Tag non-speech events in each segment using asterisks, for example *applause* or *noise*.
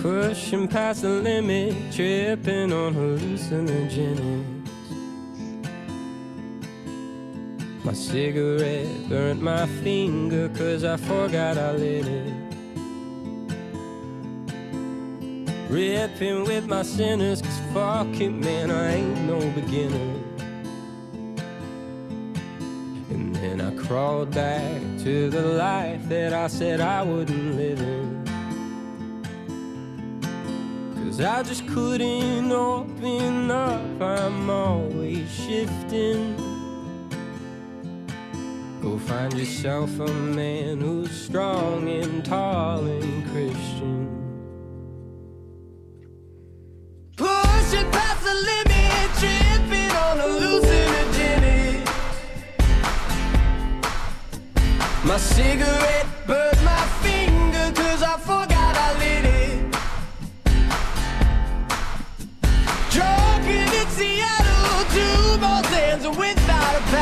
Pushing past the limit, tripping on hallucinogens. My cigarette burnt my finger cause I forgot I lit it. Ripping with my sinners cause fuck it man, I ain't no beginner. And then I crawled back to the life that I said I wouldn't live in. Cause I just couldn't open up, I'm always shifting. Go find yourself a man who's strong and tall and Christian. Pushing past the limit, tripping on hallucinogenics. My cigarette or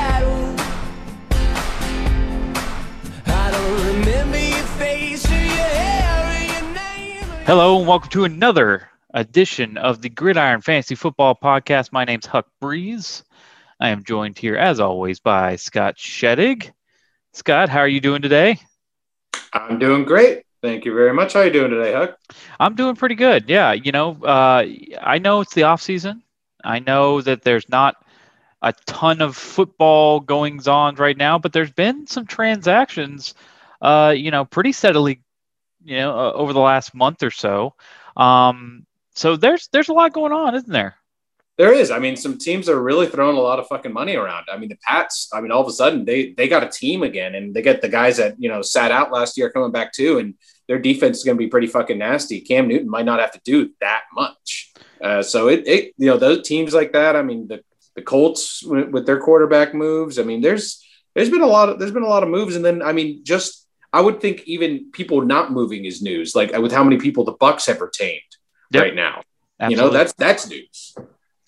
Hello and welcome to another edition of the Gridiron Fantasy Football Podcast. My name's Huck Breeze. I am joined here, as always, by Scott Shedig. Scott, how are you doing today? I'm doing great. Thank you very much. How are you doing today, Huck? I'm doing pretty good. Yeah, you know, uh, I know it's the off season. I know that there's not a ton of football goings on right now, but there's been some transactions, uh, you know, pretty steadily, you know, uh, over the last month or so. Um, so there's there's a lot going on, isn't there? There is. I mean, some teams are really throwing a lot of fucking money around. I mean, the Pats. I mean, all of a sudden they they got a team again, and they get the guys that you know sat out last year coming back too, and their defense is going to be pretty fucking nasty. Cam Newton might not have to do that much. Uh, so it, it you know those teams like that. I mean, the the Colts with, their quarterback moves. I mean, there's there's been a lot of there's been a lot of moves, and then I mean, just I would think even people not moving is news. Like with how many people the Bucks have retained Yep. right now. Absolutely. You know, that's that's news.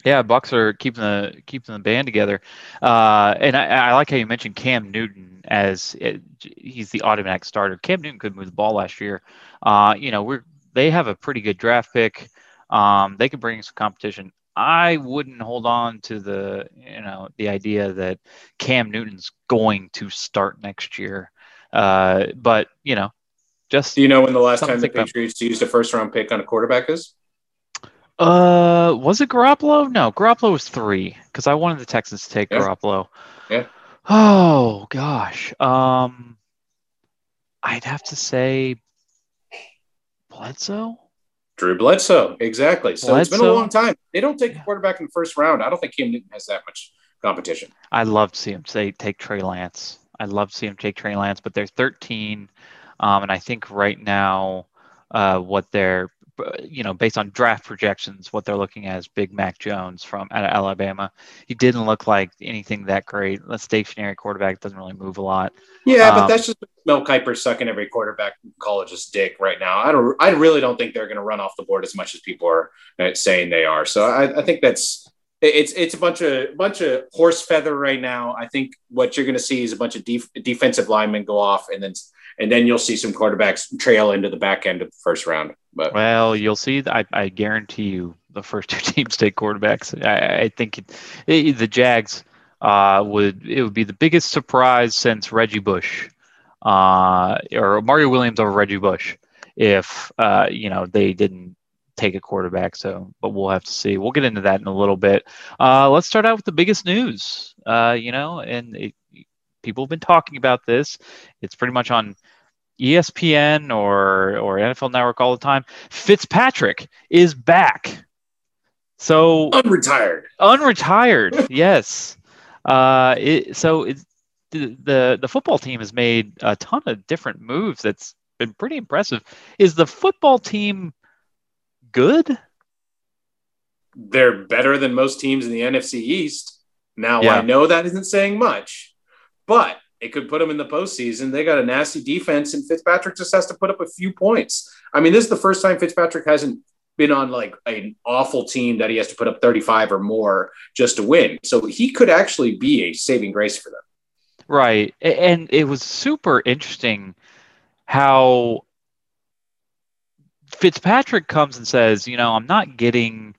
Yeah, Bucks are keeping the keeping the band together, uh, and I, I like how you mentioned Cam Newton as it, he's the automatic starter. Cam Newton could move the ball last year. Uh, you know, we're they have a pretty good draft pick. Um, they could bring some competition. I wouldn't hold on to the you know the idea that Cam Newton's going to start next year, uh, but you know, just Do you know when the last time the. Patriots used a first round pick on a quarterback is? Uh, was it Garoppolo? No, Garoppolo was three because I wanted the Texans to take Yeah. Garoppolo. Yeah. Oh gosh. Um, I'd have to say Bledsoe. Drew Bledsoe. Exactly. So it's been a long time. They don't take a quarterback in the first round. I don't think Cam Newton has that much competition. I'd love to see him say take Trey Lance. I'd love to see him take Trey Lance, but they're 13, um, and I think right now, uh, what they're, you know, based on draft projections, what they're looking at is Big Mac Jones from out of Alabama. He didn't look like anything that great. A stationary quarterback doesn't really move a lot. Yeah, but Um, that's just Mel Kiper sucking every quarterback college's dick right now. I don't. I really don't think they're going to run off the board as much as people are uh, saying they are. So I, I think that's it's it's a bunch of bunch of horse feather right now. I think what you're going to see is a bunch of def- defensive linemen go off, and then and then you'll see some quarterbacks trail into the back end of the first round. But Well, you'll see. I, I guarantee you, the first *laughs* two teams take quarterbacks. I, I think it, it- the Jags uh, would it would be the biggest surprise since Reggie Bush, uh, or Mario Williams over Reggie Bush, if uh, you know they didn't take a quarterback. So, but we'll have to see. We'll get into that in a little bit. Uh, let's start out with the biggest news. Uh, you know, and it, people have been talking about this. It's pretty much on ESPN or or NFL Network all the time. Fitzpatrick is back. So unretired. unretired, *laughs* yes. Uh, it, so the, the the football team has made a ton of different moves. That's been pretty impressive. Is the football team good? they're better than most teams in the NFC East. Now Yeah. I know that isn't saying much, but it could put them in the postseason. They got a nasty defense, and Fitzpatrick just has to put up a few points. I mean, this is the first time Fitzpatrick hasn't been on like an awful team that he has to put up 35 or more just to win. So he could actually be a saving grace for them. Right. And it was super interesting how Fitzpatrick comes and says, you know, I'm not getting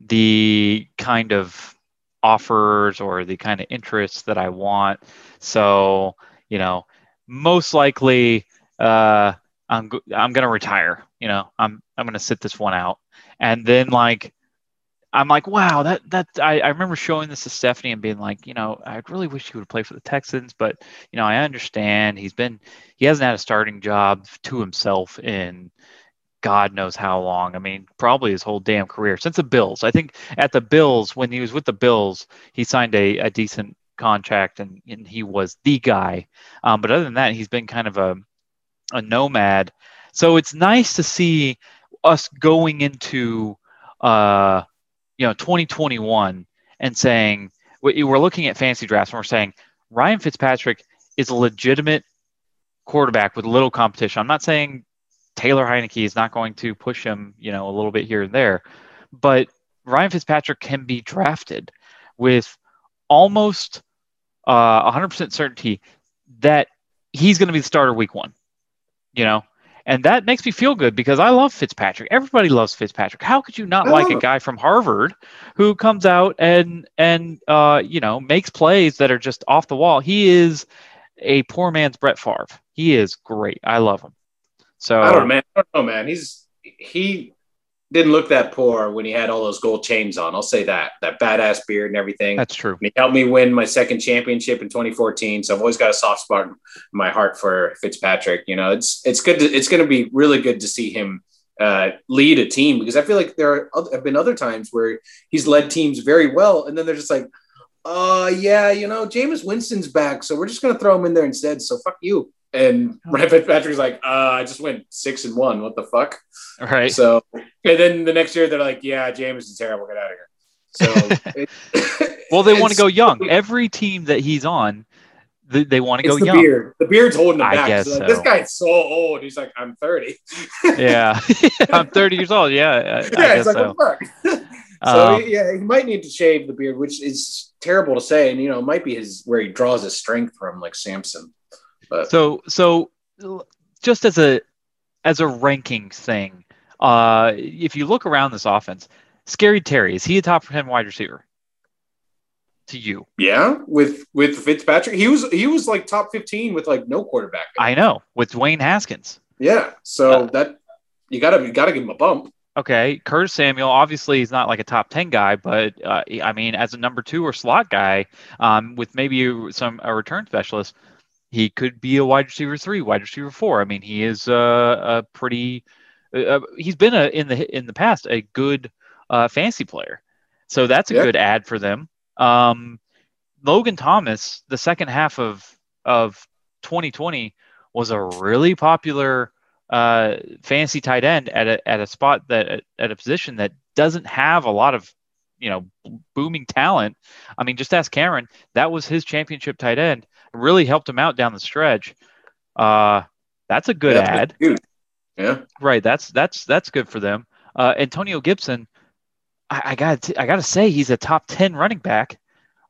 the kind of offers or the kind of interest that I want. So, you know, most likely uh, I'm I'm gonna retire. You know, I'm I'm gonna sit this one out. And then like I'm like, wow, that that I, I remember showing this to Stephanie and being like, you know, I really wish he would play for the Texans, but you know, I understand he's been he hasn't had a starting job to himself in God knows how long. I mean, probably his whole damn career since the Bills. I think at the Bills, when he was with the Bills, he signed a, a decent contract and, and he was the guy. Um, but other than that, he's been kind of a, a nomad. So it's nice to see us going into, uh, you know, 2021 and saying, we're looking at fancy drafts and we're saying Ryan Fitzpatrick is a legitimate quarterback with little competition. I'm not saying Taylor Heinicke is not going to push him, you know, a little bit here and there. But Ryan Fitzpatrick can be drafted with almost uh, 100% certainty that he's going to be the starter week one, you know? And that makes me feel good because I love Fitzpatrick. Everybody loves Fitzpatrick. How could you not like a guy from Harvard who comes out and and uh, you know makes plays that are just off the wall? He is a poor man's Brett Favre. He is great. I love him. So I don't know, man. I don't know, man. He's he didn't look that poor when he had all those gold chains on. I'll say that that badass beard and everything. That's true. And he helped me win my second championship in 2014. So I've always got a soft spot in my heart for Fitzpatrick. You know, it's it's good. To, it's going to be really good to see him uh, lead a team because I feel like there are, have been other times where he's led teams very well, and then they're just like, uh, yeah, you know, Jameis Winston's back, so we're just going to throw him in there instead. So fuck you. And Ryan Fitzpatrick's like, uh, I just went six and one. What the fuck? Right. So, and then the next year they're like, yeah, James is terrible. Get out of here. So, *laughs* it, well, they want to go young. *laughs* Every team that he's on, they, they want to go the young. Beard. The beard's holding him I back. guess So, like. This guy's so old. He's like, I'm 30. *laughs* yeah, I'm 30 years old. Yeah, I, I yeah, guess it's like, so. what the fuck? so Um, yeah, he might need to shave the beard, which is terrible to say, and you know, it might be his where he draws his strength from, like Samson. But So so just as a as a ranking thing, uh, if you look around this offense, Scary Terry is he a top ten wide receiver? To you, yeah, with with Fitzpatrick, he was he was like top 15 with like no quarterback. I know with Dwayne Haskins. yeah, so Uh, that you gotta you gotta give him a bump. Okay, Curtis Samuel. Obviously, he's not like a top ten guy, but uh, I mean, as a number two or slot guy, um, with maybe some a return specialist, he could be a wide receiver three, wide receiver four. I mean, he is uh, a pretty. Uh, he's been a in the in the past a good uh, fancy player, so that's a Yeah. good ad for them. Um, Logan Thomas, the second half of of 2020 was a really popular uh, fancy tight end at a at a spot that at a position that doesn't have a lot of you know booming talent. I mean, just ask Cameron. That was his championship tight end. Really helped him out down the stretch. Uh, that's a good Yeah, ad. Yeah, right? That's that's that's good for them. Uh, Antonio Gibson, I, I got I got to say he's a top ten running back.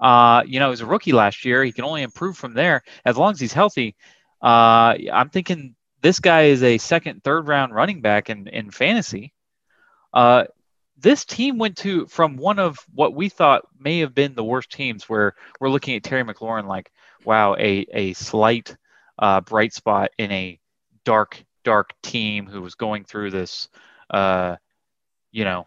Uh, you know, he was a rookie last year. He can only improve from there as long as he's healthy. Uh, I'm thinking this guy is a second, third round running back in, in fantasy. Uh, this team went to from one of what we thought may have been the worst teams where we're looking at Terry McLaurin like, wow, a, a slight uh, bright spot in a dark, dark team who was going through this, uh, you know,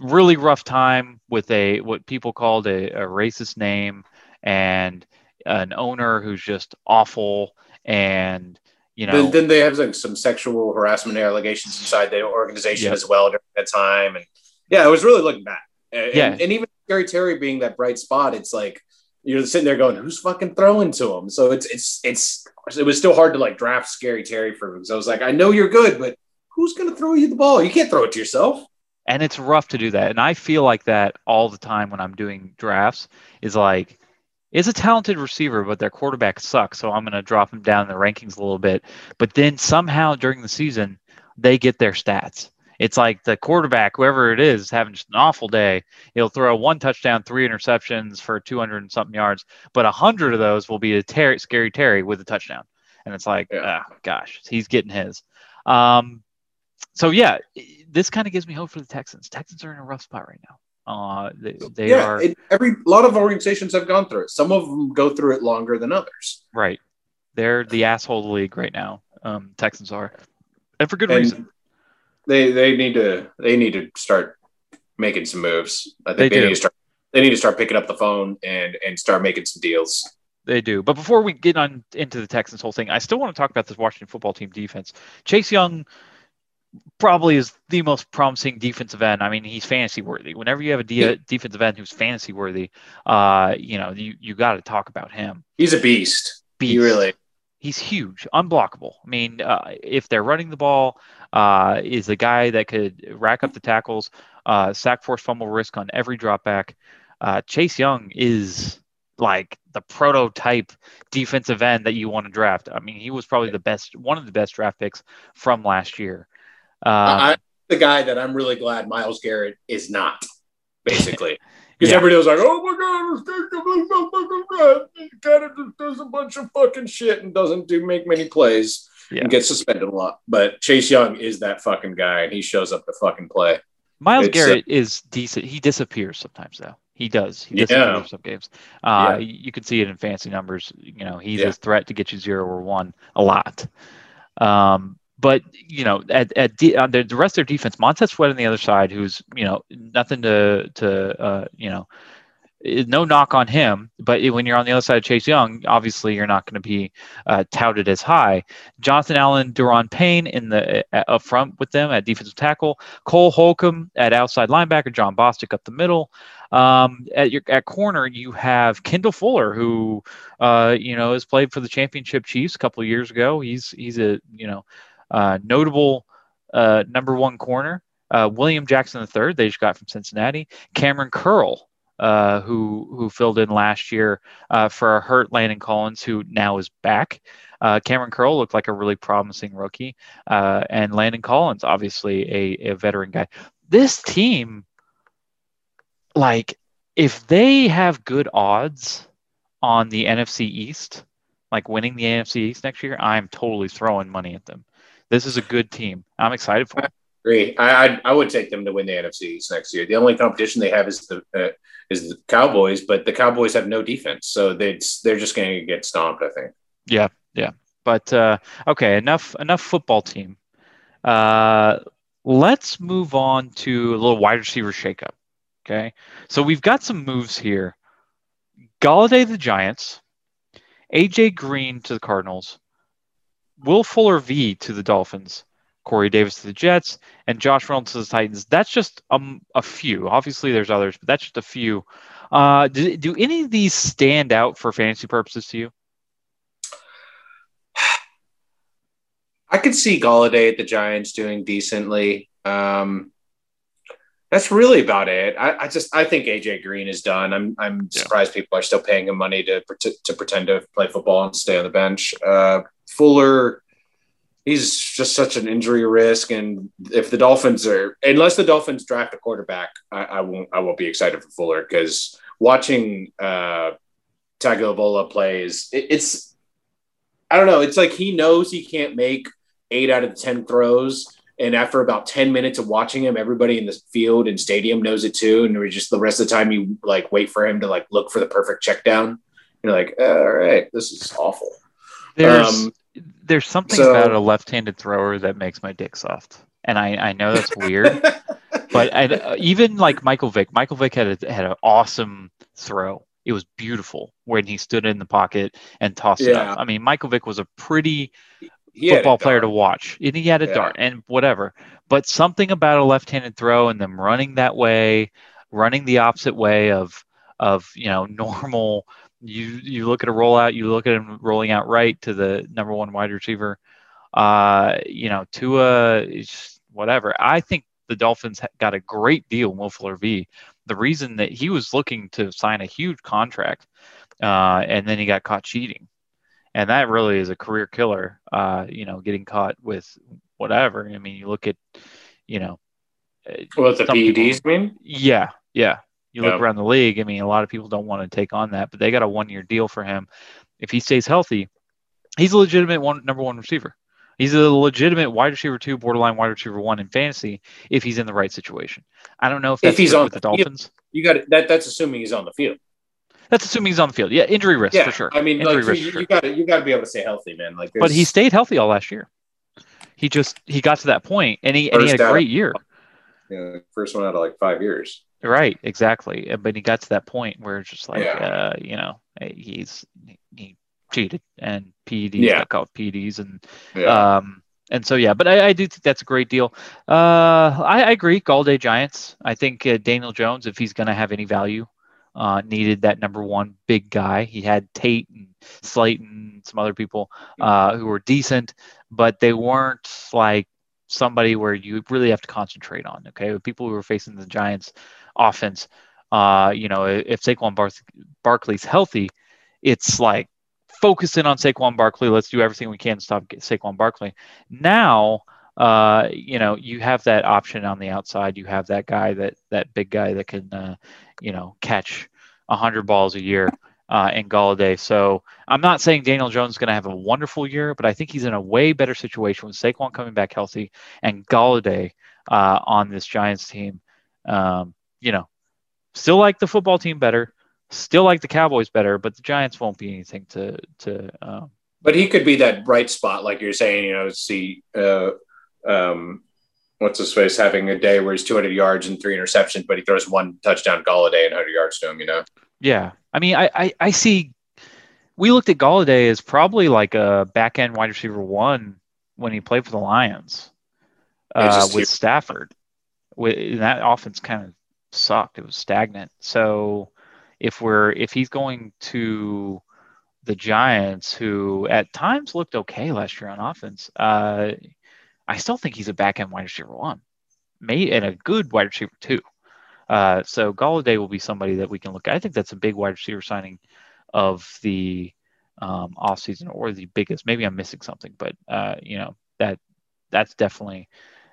really rough time with a what people called a, a racist name and an owner who's just awful and you know then, then they have like some sexual harassment allegations inside the organization Yeah. as well during that time, and yeah, it was really looking bad. And, Yeah. and even Gary Terry being that bright spot, it's like you're sitting there going, "Who's fucking throwing to him?" So it's it's it's it was still hard to like draft Scary Terry for because I was like, I know you're good, but who's gonna throw you the ball? You can't throw it to yourself. and it's rough to do that and i feel like that all the time when i'm doing drafts is like is a talented receiver but their quarterback sucks so i'm going to drop him down in the rankings a little bit but then somehow during the season they get their stats it's like the quarterback whoever it is having just an awful day he'll throw one touchdown three interceptions for 200 and something yards but 100 of those will be a Terry, scary terry with a touchdown and it's like Yeah. ah, gosh he's getting his um, so yeah, this kind of gives me hope for the Texans. Texans are in a rough spot right now. Uh, they, they yeah, are it, every a lot of organizations have gone through it. Some of them go through it longer than others. right. They're the asshole league right now. Um, Texans are, and for good And reason. They they need to they need to start making some moves. I think They they, need to start they need to start picking up the phone and and start making some deals. They do. But before we get on into the Texans whole thing, I still want to talk about this Washington football team defense. Chase Young probably is the most promising defensive end. I mean, he's fantasy worthy. Whenever you have a de- defensive end who's fantasy worthy, uh, you know, you, you got to talk about him. He's a beast. He really He's huge, unblockable. I mean, uh, if they're running the ball, uh, is a guy that could rack up the tackles, uh, sack, force, fumble, risk on every drop back. Uh, Chase Young is like the prototype defensive end that you want to draft. I mean, he was probably the best, one of the best draft picks from last year. Um, I, the guy that I'm really glad Myles Garrett is not, basically. *laughs* Because Yeah. everybody was like, oh my God, this guy is so fucking good. This guy just does a bunch of fucking shit and doesn't do make many plays Yeah. and gets suspended a lot. But Chase Young is that fucking guy and he shows up to fucking play. Myles it's, uh, Garrett is decent. He disappears sometimes, though. He does. He Yeah. some games. Uh, Yeah. You can see it in fancy numbers. You know, he's Yeah. a threat to get you zero or one a lot. Um, but you know, at, at de- on the, the rest of their defense, Montez Sweat on the other side, who's you know nothing to to uh, you know, eh, no knock on him. But when you're on the other side of Chase Young, obviously you're not going to be uh, touted as high. Jonathan Allen, Daron Payne in the uh, up front with them at defensive tackle. Cole Holcomb at outside linebacker, Jon Bostic up the middle. Um, at your at corner, you have Kendall Fuller, who uh, you know has played for the championship Chiefs a couple years ago. He's he's a you know uh, notable uh, number one corner. Uh, William Jackson III, they just got from Cincinnati. Kamren Curl, uh, who who filled in last year uh, for a hurt Landon Collins, who now is back. Uh, Kamren Curl looked like a really promising rookie, uh, and Landon Collins, obviously a, a veteran guy. This team, like, if they have good odds on the NFC East, like winning the NFC East next year, I'm totally throwing money at them. This is a good team. I'm excited for them. Great. I, I I would take them to win the NFC East next year. The only competition they have is the uh, is the Cowboys, but the Cowboys have no defense, so they they're just going to get stomped. I think. Yeah, yeah. But uh, okay, enough enough football team. Uh, let's move on to a little wide receiver shakeup. Okay, so we've got some moves here. Golladay to the Giants, AJ Green to the Cardinals, Will Fuller V to the Dolphins, Corey Davis to the Jets, and Josh Reynolds to the Titans. That's just um, a few. Obviously, there's others, but that's just a few. Uh, do, do any of these stand out for fantasy purposes to you? I could see Golladay at the Giants doing decently. Um, that's really about it. I, I just I think AJ Green is done. I'm I'm Yeah. surprised people are still paying him money to to pretend to play football and stay on the bench. Uh, Fuller, he's just such an injury risk, and if the Dolphins are unless the Dolphins draft a quarterback, I, I won't I won't be excited for Fuller because watching uh, Tagovailoa plays, it, it's I don't know. It's like he knows he can't make eight out of the 10 throws. And after about 10 minutes of watching him, everybody in the field and stadium knows it too. And we're just the rest of the time you like wait for him to like look for the perfect check down. You're like, all right, this is awful. There's Um, there's something so- about a left-handed thrower that makes my dick soft, and I I know that's weird, *laughs* but I, uh, even like Michael Vick, Michael Vick had a, had an awesome throw. It was beautiful when he stood in the pocket and tossed it up. I mean, Michael Vick was a pretty football player to watch. And he had a Yeah. dart and whatever. But something about a left-handed throw and them running that way, running the opposite way of of you know *laughs* normal. You you look at a rollout, you look at him rolling out right to the number one wide receiver. Uh, you know, Tua is whatever. I think the Dolphins got a great deal, in Will V. The reason that he was looking to sign a huge contract, uh, and then he got caught cheating and that really is a career killer. Uh, you know, getting caught with whatever. I mean, you look at, you know, uh, What the PEDs mean? yeah, yeah. You look Yeah. around the league. I mean, a lot of people don't want to take on that, but they got a one-year deal for him. If he stays healthy, he's a legitimate one number one receiver. He's a legitimate wide receiver two, borderline wide receiver one in fantasy if he's in the right situation. I don't know if that's If he's on with the the. Dolphins. You got that. That's assuming he's on the field. That's assuming he's on the field. Yeah, injury risk Yeah, for sure. I mean, injury like, risk you, you got to you got to be able to stay healthy, man. Like, but he stayed healthy all last year. He just he got to that point, and he and he had a out. great year. You know, first one out of like five years. Right, exactly. Uh, But he got to that point where it's just like, Yeah. uh, you know, eh, he's he cheated and PEDs Yeah. got called PEDs and Yeah. um and so yeah. But I, I do think that's a great deal. Uh, I, I agree. Golladay Giants. I think uh, Daniel Jones, if he's going to have any value, uh, needed that number one big guy. He had Tate and Slayton, some other people uh, who were decent, but they weren't like somebody where you really have to concentrate on. Okay, With people who are facing the Giants offense, uh, you know, if Saquon Bar- Barkley's healthy, it's like focus in on Saquon Barkley. Let's do everything we can to stop Saquon Barkley. Now, uh, you know, you have that option on the outside. You have that guy that that big guy that can, uh, you know, catch hundred balls a year. Uh, in Golladay. So I'm not saying Daniel Jones is going to have a wonderful year, but I think he's in a way better situation with Saquon coming back healthy and Golladay uh, on this Giants team. Um, you know, still like the football team better, still like the Cowboys better, but the Giants won't be anything to to. Um, But he could be that bright spot, like you're saying. You know, see, uh, um, what's his face having a day where he's 200 yards and three interceptions, but he throws one touchdown Golladay and 100 yards to him. You know, yeah, I mean, I, I I see. We looked at Golladay as probably like a back end wide receiver one when he played for the Lions uh, with Stafford. With and that offense kind of sucked. It was stagnant. So if we're if he's going to the Giants, who at times looked okay last year on offense, uh, I still think he's a back end wide receiver one, may and a good wide receiver two. Uh, so Golladay will be somebody that we can look at. I think that's a big wide receiver signing of the um, offseason or the biggest. Maybe I'm missing something, but uh, you know that that's definitely.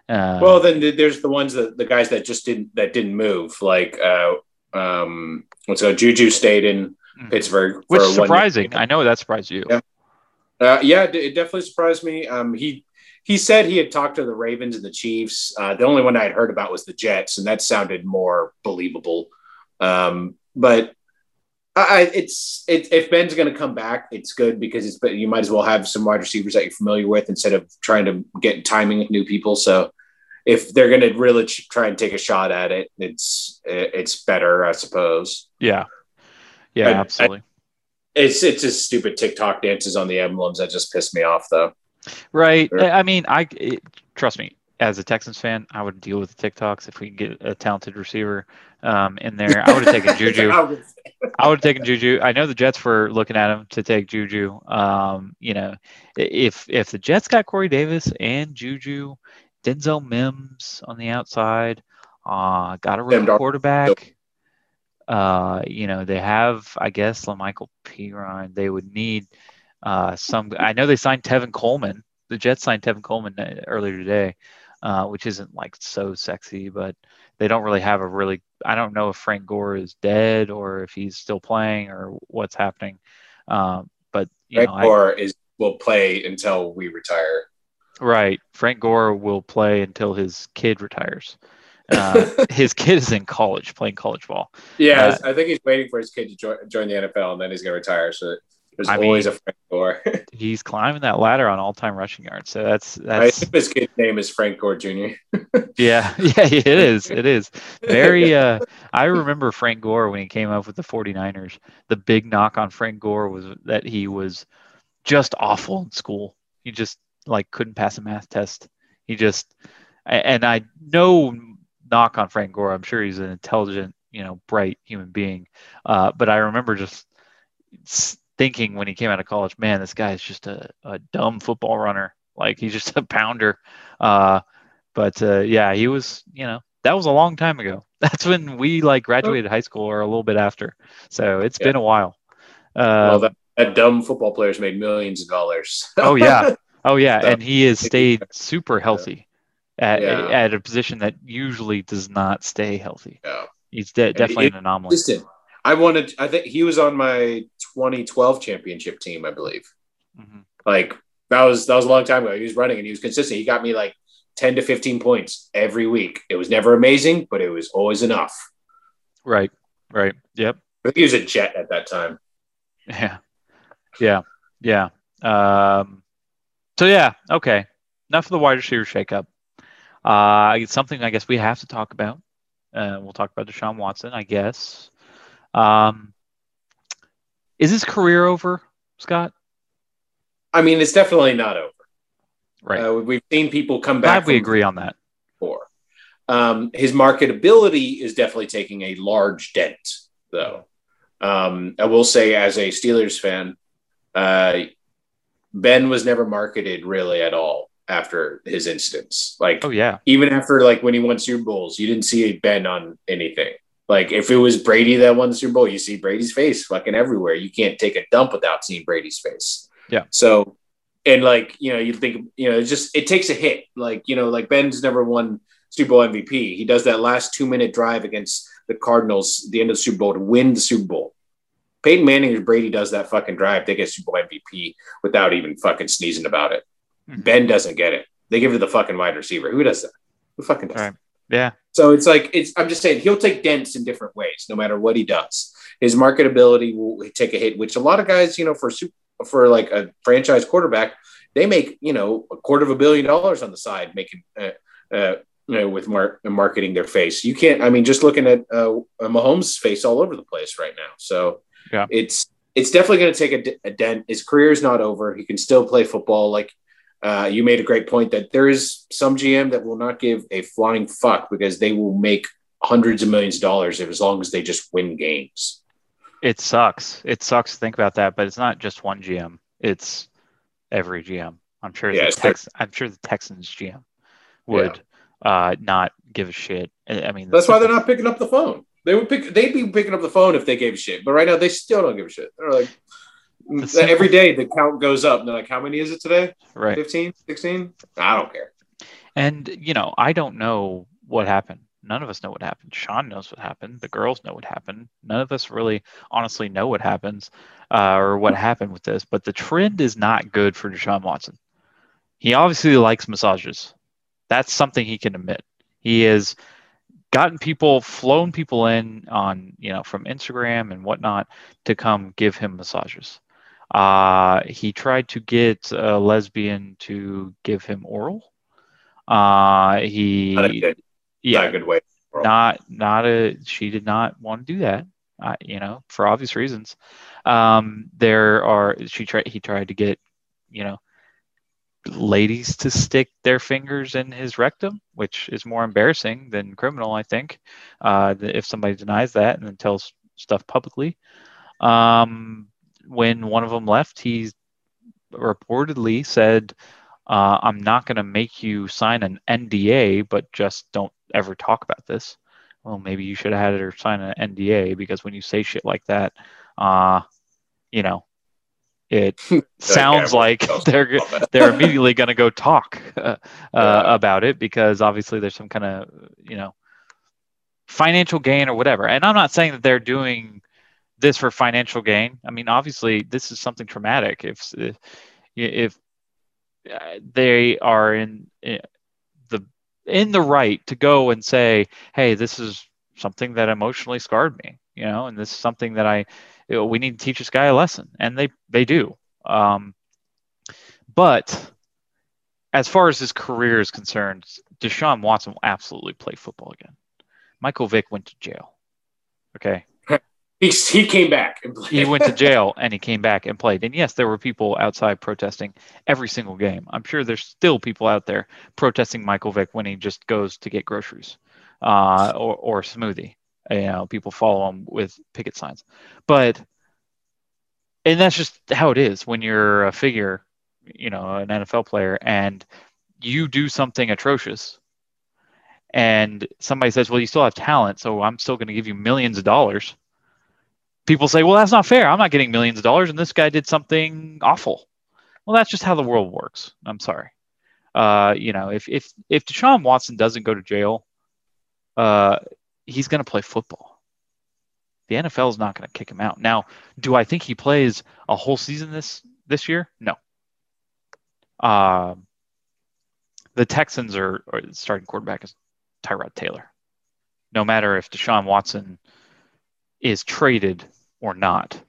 Uh, well, then there's the ones that the guys that just didn't that didn't move, like uh, um, what's it? Juju stayed in Mhm. Pittsburgh, which for is one year. surprising. I know that surprised you. Yeah. Uh, yeah, it it definitely surprised me. Um, he he said he had talked to the Ravens and the Chiefs. Uh, the only one I had heard about was the Jets, and that sounded more believable. Um, but I, I- it's it, if Ben's going to come back, it's good because it's but you might as well have some wide receivers that you're familiar with instead of trying to get timing with new people. So if they're going to really ch- try and take a shot at it, it's it's better, I suppose. Yeah, yeah, I- absolutely. It's it's just stupid TikTok dances on the emblems that just piss me off, though. Right. Sure. I mean, I it, trust me. As a Texans fan, I would deal with the TikToks if we could get a talented receiver um, in there. I would have taken *laughs* Juju. I would have taken Juju. I know the Jets were looking at him to take Juju. Um, you know, if if the Jets got Corey Davis and Juju, Denzel Mims on the outside, uh, got a Darnold. quarterback. Uh, you know, they have, I guess, La'Mical Perine. They would need uh, some. I know they signed Tevin Coleman. The Jets signed Tevin Coleman uh, earlier today, uh, which isn't like so sexy, but they don't really have a really. I don't know if Frank Gore is dead or if he's still playing or what's happening. Um, but you Frank know, I, Gore is will play until we retire. right, Frank Gore will play until his kid retires. Uh, *laughs* his kid is in college playing college ball. Yeah, Uh, I think he's waiting for his kid to join, join the NFL, and then he's going to retire. So there's I always mean- a Frank Gore. *laughs* He's climbing that ladder on all-time rushing yards. So that's I that's think his kid's name is Frank Gore Jr. *laughs* Yeah, yeah, it is. It is. Very uh I remember Frank Gore when he came up with the 49ers. The big knock on Frank Gore was that he was just awful in school. He just like couldn't pass a math test. He just and I no knock on Frank Gore. I'm sure he's an intelligent, you know, bright human being. Uh but I remember just thinking when he came out of college, man, this guy is just a, a dumb football runner. Like he's just *laughs* a pounder. Uh but uh, yeah, he was, you know, that was a long time ago. *laughs* That's when we like graduated high school or a little bit after. So it's Yeah. been a while. well, Uh, that, that dumb football player's made millions of dollars. oh yeah, *laughs* oh yeah, and he has stayed super healthy at Yeah. at a position that usually does not stay healthy. Yeah. He's de- definitely it- an anomaly. Listen, I wanted. I think he was on my 2012 championship team, I believe. Mhm. Like That was that was a long time ago. He was running and he was consistent. He got me like 10 to 15 points every week. It was never amazing, but it was always enough. Right. Right. Yep. I think he was a jet at that time. Yeah. Yeah. Yeah. Um, so yeah, okay. Enough of the wide receiver shakeup. Uh, it's something I guess we have to talk about. Uh, we'll talk about Deshaun Watson, I guess. Um, is his career over, Scott? I mean, it's definitely not over. Right. Uh, we've seen people come back. Glad we agree on that. Before. Um, his marketability is definitely taking a large dent, though. Um, I will say, as a Steelers fan, uh, Ben was never marketed really at all after his instance. Like, Oh yeah. even after like when he won Super Bowls, you didn't see a Ben on anything. Like if it was Brady that won the Super Bowl, you see Brady's face fucking everywhere. You can't take a dump without seeing Brady's face. Yeah. So, and like you know, you think you know, it's just it takes a hit. Like you know, like Ben's never won Super Bowl MVP. He does that last two minute drive against the Cardinals, the end of the Super Bowl to win the Super Bowl. Peyton Manning or Brady does that fucking drive, they get Super Bowl MVP without even fucking sneezing about it. Mhm. Ben doesn't get it. They give it to the fucking wide receiver. Who does that? Who fucking does Right. that? Yeah. So it's like it's. I'm just saying he'll take dents in different ways, no matter what he does. His marketability will take a hit, which a lot of guys, you know, for super, for like a franchise quarterback, they make you know a quarter of a billion dollars on the side making. Uh, uh, you know, with mar- marketing their face, you can't. I mean, just looking at uh, Mahomes' face all over the place right now. So Yeah. it's it's definitely going to take a, d- a dent. His career is not over. He can still play football. Like uh, you made a great point that there is some GM that will not give a flying fuck because they will make hundreds of millions of dollars if as long as they just win games. It sucks. It sucks to think about that, but it's not just one GM. It's every GM. I'm sure Yeah, the Tex- I'm sure the Texans GM would uh, not give a shit. I mean, That's why they're not picking up the phone. They would pick. They'd be picking up the phone if they gave a shit. But right now, they still don't give a shit. They're like. Every day the count goes up. They're like, how many is it today? right. 15, 16? I don't care. And you know, I don't know what happened. None of us know what happened. Sean knows what happened. The girls know what happened. None of us really honestly know what happens uh, or what happened with this. But the trend is not good for Deshaun Watson. He obviously likes massages. That's something he can admit. He has gotten people, flown people in on, you know, from Instagram and whatnot to come give him massages. Uh, he tried to get a lesbian to give him oral. Uh, he, Not yeah, not a good way. not not a she did not want to do that uh, you know for obvious reasons um there are she tried he tried to get you know ladies to stick their fingers in his rectum which is more embarrassing than criminal i think uh if somebody denies that and then tells stuff publicly um when one of them left he reportedly said uh, I'm not going to make you sign an NDA, but just don't ever talk about this. Well, maybe you should have had her sign an NDA because when you say shit like that, uh, you know, it *laughs* sounds like they're they're immediately going to go talk uh, uh, about it because obviously there's some kind of you know financial gain or whatever. And I'm not saying that they're doing this for financial gain. I mean, obviously this is something traumatic. If if, if uh, they are in uh, the in the right to go and say, "Hey, this is something that emotionally scarred me," you know, and this is something that I we need to teach this guy a lesson, and they they do. Um, but as far as his career is concerned, Deshaun Watson will absolutely play football again. Michael Vick went to jail. Okay. He, he came back. And played. He went to *laughs* jail and he came back and played. And yes, there were people outside protesting every single game. I'm sure there's still people out there protesting Michael Vick when he just goes to get groceries uh, or, or a smoothie. You know, people follow him with picket signs. But, and that's just how it is when you're a figure, you know, an NFL player, and you do something atrocious. And somebody says, well, you still have talent, so I'm still going to give you millions of dollars people say, well, that's not fair. I'm not getting millions of dollars, and this guy did something awful. Well, that's just how the world works. I'm sorry. Uh, you know, if if if Deshaun Watson doesn't go to jail, uh, he's going to play football. The NFL is not going to kick him out. Now, do I think he plays a whole season this this year? No. uh, the Texans are, are starting quarterback is Tyrod Taylor. No matter if Deshaun Watson is traded or not,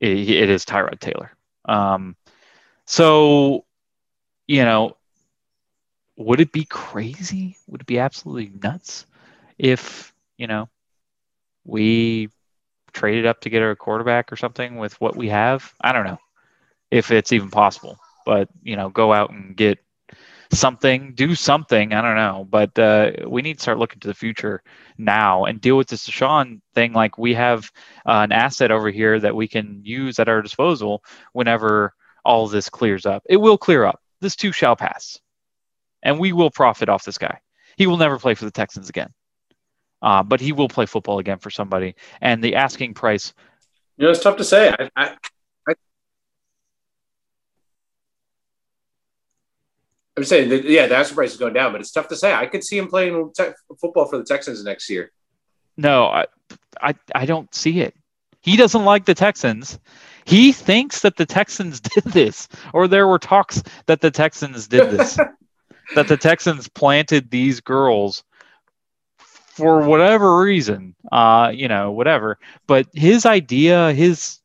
it, it is Tyrod Taylor. Um, so, you know, would it be crazy? Would it be absolutely nuts if, you know, we traded up to get a quarterback or something with what we have? I don't know if it's even possible, but, you know, go out and get something, do something. I don't know, but uh, we need to start looking to the future now and deal with this Deshaun thing. Like we have uh, an asset over here that we can use at our disposal whenever all this clears up. It will clear up. This too shall pass, and we will profit off this guy. He will never play for the Texans again, uh, but he will play football again for somebody. And the asking price. You know, it's tough to say. I, I, I'm saying that yeah, the asking price is going down, but it's tough to say. I could see him playing te- football for the Texans next year. No, I, I, I don't see it. He doesn't like the Texans. He thinks that the Texans *laughs* did this, or there were talks that the Texans did this, *laughs* that the Texans planted these girls for whatever reason, uh, you know, whatever. But his idea, his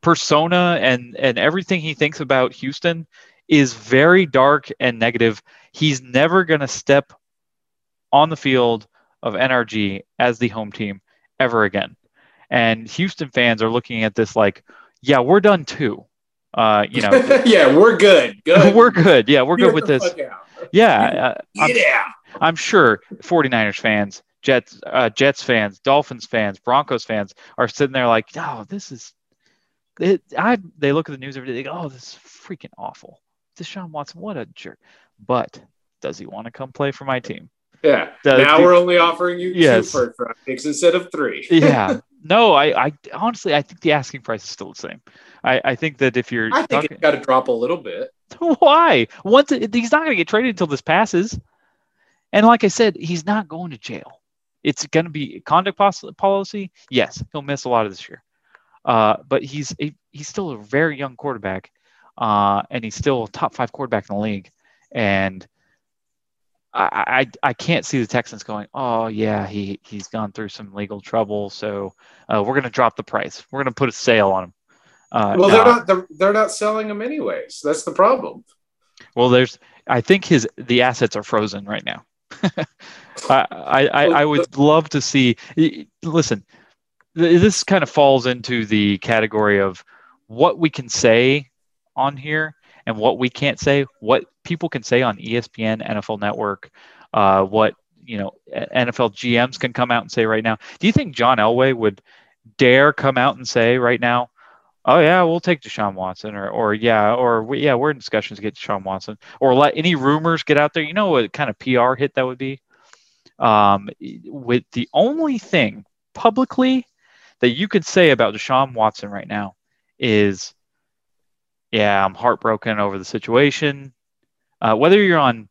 persona, and and everything he thinks about Houston is very dark and negative. He's never going to step on the field of NRG as the home team ever again. And Houston fans are looking at this like, yeah, we're done too. Uh, you know, *laughs* yeah, we're good. Good. *laughs* we're good. Yeah, we're good with this. Yeah, uh, I'm, yeah. I'm sure 49ers fans, Jets, uh, Jets fans, Dolphins fans, Broncos fans are sitting there like, oh, this is. It, I they look at the news every day. They go, oh, this is freaking awful. Deshaun Watson, what a jerk. But does he want to come play for my team? Yeah. Does now he- we're only offering you Yes. two first round picks instead of three. *laughs* yeah. *laughs* No, I, I honestly, I think the asking price is still the same. I, I think that if you're I think talking, it's got to drop a little bit. *laughs* why? Once it, he's not going to get traded until this passes, and like I said, he's not going to jail. It's going to be conduct policy. Yes, he'll miss a lot of this year, uh, but he's a, he's still a very young quarterback, uh, and he's still top five quarterback in the league, and I, I I can't see the Texans going, oh yeah, he he's gone through some legal trouble, so uh, we're going to drop the price. We're going to put a sale on him. Uh, Well, no. they're not. They're, they're not selling them anyways. That's the problem. Well, there's. I think his the assets are frozen right now. *laughs* I, I I I would love to see. Listen, this kind of falls into the category of what we can say on here and what we can't say. What people can say on ESPN, NFL Network, uh, what you know, NFL GMs can come out and say right now. Do you think John Elway would dare come out and say right now? oh yeah, we'll take Deshaun Watson, or or yeah, or yeah, we're in discussions to get Deshaun Watson, or let any rumors get out there. You know what kind of PR hit that would be? Um, with the only thing publicly that you could say about Deshaun Watson right now is, yeah, I'm heartbroken over the situation. Uh, whether you're on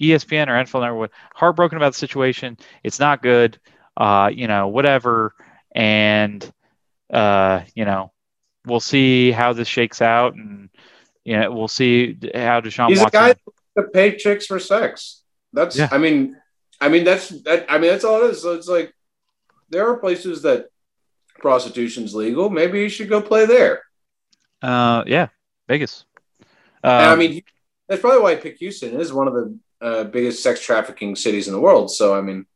ESPN or NFL Network, heartbroken about the situation. It's not good. Uh, you know, whatever, and uh, you know, we'll see how this shakes out, and you know, we'll see how Deshaun He's Watson. a guy that pay chicks for sex. That's. Yeah. I mean. I mean that's that. I mean that's all it is. So it's like there are places that prostitution's legal. Maybe you should go play there. Uh, yeah, Vegas. And I Um, mean, that's probably why I picked Houston. It is one of the uh, biggest sex trafficking cities in the world. So I mean,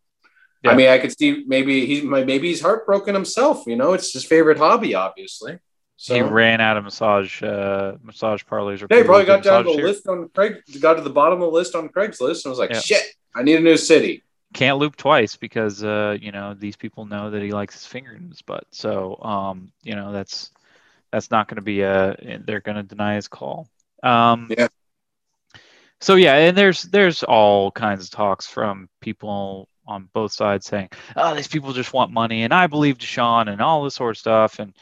Yeah. I mean, I could see maybe he's maybe he's heartbroken himself. You know, it's his favorite hobby, obviously. So he ran out of massage uh, massage parlors. Or yeah, he probably got down massage the list on Craig, got to the bottom of the list on Craigslist, and was like, Yeah. "Shit, I need a new city." Can't loop twice because uh, you know these people know that he likes his finger in his butt. So um, you know that's that's not going to be a. They're going to deny his call. Um, Yeah. So yeah, and there's there's all kinds of talks from people on both sides saying, "Oh, these people just want money," and I believe Deshaun and all this sort of stuff, and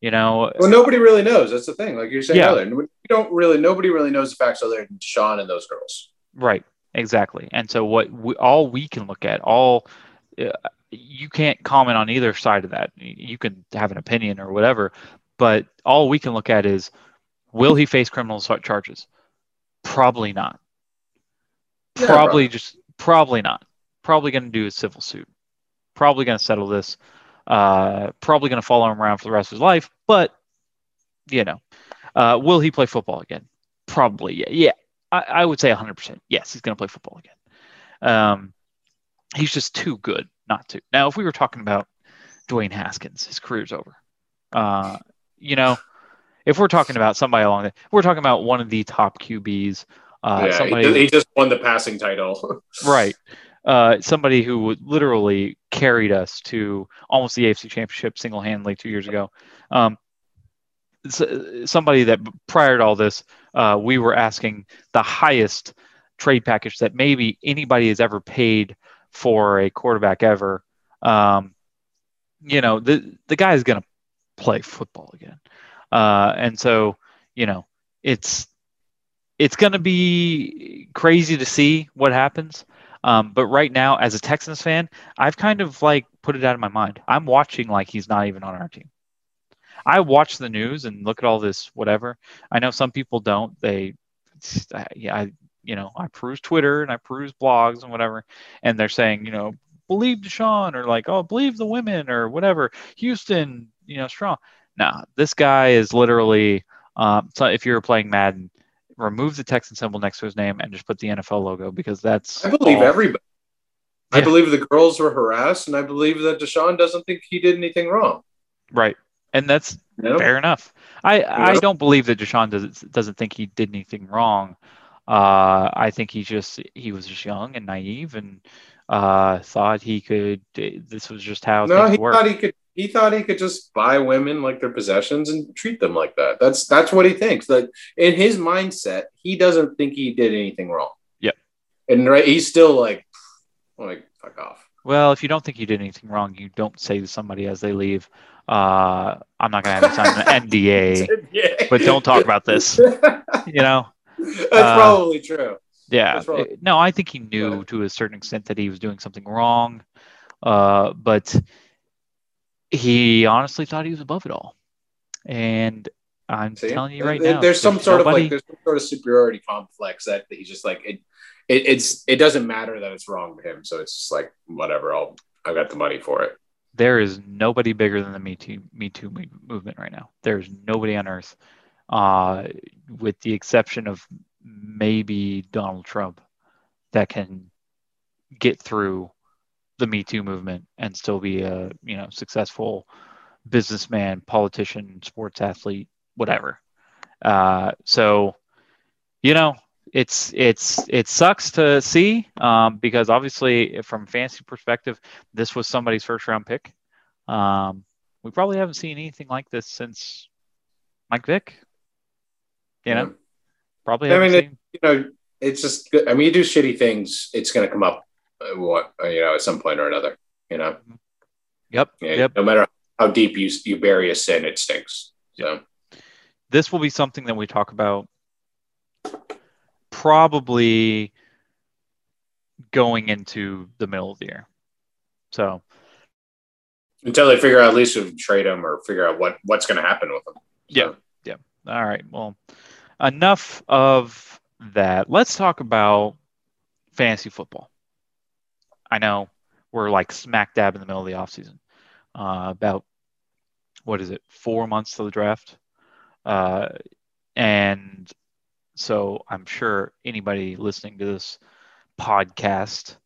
you know, Well, nobody really knows. That's the thing. Like you're saying Yeah. earlier, we don't really. Nobody really knows the facts other than Sean and those girls. Right, exactly. And so what we, all we can look at, all uh, you can't comment on either side of that. You can have an opinion or whatever, but all we can look at is Will he face criminal charges? Probably not. Yeah, probably just probably not. Probably going to do a civil suit. Probably going to settle this. Uh, probably going to follow him around for the rest of his life. But you know, uh, will he play football again? Probably. Yeah. Yeah. I, I would say 100%. Yes, he's going to play football again. Um, he's just too good not to. Now, if we were talking about Dwayne Haskins, his career's over. Uh, you know, if we're talking about somebody along the, we're talking about one of the top QBs. Uh, yeah, somebody, he, just won the passing title. *laughs* right? Uh, somebody who literally carried us to almost the AFC Championship single-handedly two years ago. Um, somebody that prior to all this, uh, we were asking the highest trade package that maybe anybody has ever paid for a quarterback ever. Um, you know, the the guy is going to play football again, uh, and so you know, it's it's going to be crazy to see what happens. Um, but right now, as a Texans fan, I've kind of like put it out of my mind. I'm watching like he's not even on our team. I watch the news and look at all this whatever. I know some people don't. They, yeah, I, you know, I peruse Twitter and I peruse blogs and whatever, and they're saying, you know, believe Deshaun or like, oh, believe the women or whatever. Houston, you know, strong. Nah, this guy is literally. Um, so if you're playing Madden, remove the Texan symbol next to his name and just put the NFL logo because that's I believe all. everybody. I believe the girls were harassed, and I believe that Deshaun doesn't think he did anything wrong. right, and that's know? fair enough. I I don't believe that Deshaun doesn't doesn't think he did anything wrong. Uh, I think he just he was just young and naive and uh, thought he could. This was just how No, he work. thought he could. He thought he could just buy women like their possessions and treat them like that. That's that's what he thinks. That in his mindset, he doesn't think he did anything wrong. Yeah. And right, he's still like, like fuck off. Well, if you don't think you did anything wrong, you don't say to somebody as they leave, uh, "I'm not going to have you sign an *laughs* NDA," but don't talk about this. *laughs* You know. Uh, probably true. Yeah. That's. Uh, No, I think he knew Right. to a certain extent that he was doing something wrong, uh, but he honestly thought he was above it all. And I'm See? telling you right There- now, there's some sort of like there's some sort of superiority complex that he's just like it, it. It's it doesn't matter that it's wrong to him, so it's just like whatever. I'll I got the money for it. there is nobody bigger than the Me Too Me Too movement right now. There's nobody on earth, uh, with the exception of maybe Donald Trump, that can get through the Me Too movement and still be a you know successful businessman, politician, sports athlete, whatever. Uh, so, you know, it's it's it sucks to see um, because obviously from a fantasy perspective, this was somebody's first round pick. Um, we probably haven't seen anything like this since Mike Vick. You know, probably I mean, seen. you know, it's just. good. I mean, you do shitty things, it's going to come up. Uh, what uh, you know, at some point or another. You know, Yep, Yeah, yep. no matter how deep you you bury a sin, it stinks. So This will be something that we talk about probably going into the middle of the year. So until they figure out at least if trade him or figure out what what's going to happen with him. So, Yeah. All right. Well, enough of that. Let's talk about fantasy football. I know we're like smack dab in the middle of the offseason. Uh, about what is it? Four months to the draft. Uh, and so I'm sure anybody listening to this podcast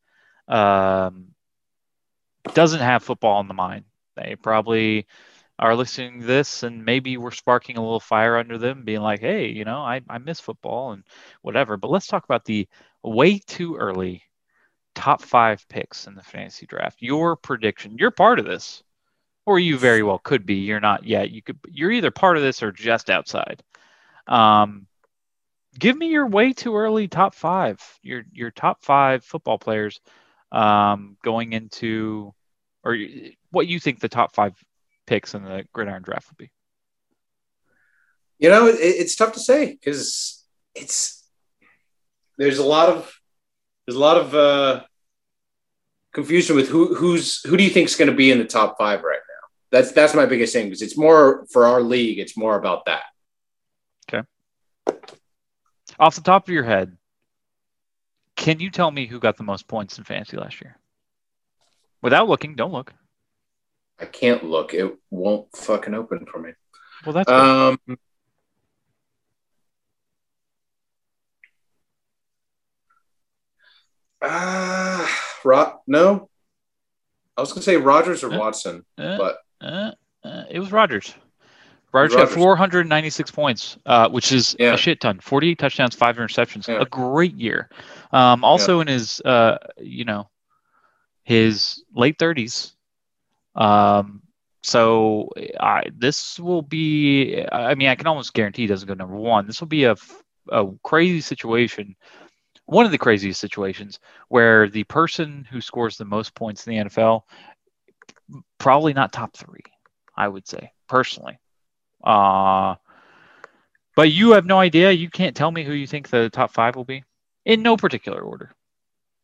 um, doesn't have football in the mind. They probably are listening to this and maybe we're sparking a little fire under them being like hey you know I, I miss football and whatever but let's talk about the way too early top five picks in the fantasy draft. Your prediction you're part of this or you very well could be. You're not yet. You could you're either part of this or just outside. Um, give me your way too early top five your your top five football players um, going into or what you think the top five picks in the gridiron draft would be. you know, it, it's tough to say because it's there's a lot of there's a lot of uh, confusion with who who's who do you think is going to be in the top five right now. That's that's my biggest thing because it's more for our league. It's more about that. Okay. Off the top of your head, can you tell me who got the most points in fantasy last year? Without looking, don't look. I can't look. It won't fucking open for me. Well, that's Um, uh, Ro- no. I was gonna say Rodgers or Huh? Watson, Uh, but uh, uh, it was Rodgers. Rodgers got Rodgers. 496 points, uh, which is Yeah. a shit ton. 48 touchdowns, five interceptions. Yeah. A great year. Um, also in his, uh, you know, his late 30s. Um, so I this will be. I mean, I can almost guarantee he doesn't go number one. This will be a, a crazy situation. One of the craziest situations where the person who scores the most points in the NFL probably not top three. I would say personally. Uh, but you have no idea. You can't tell me who you think the top five will be in no particular order.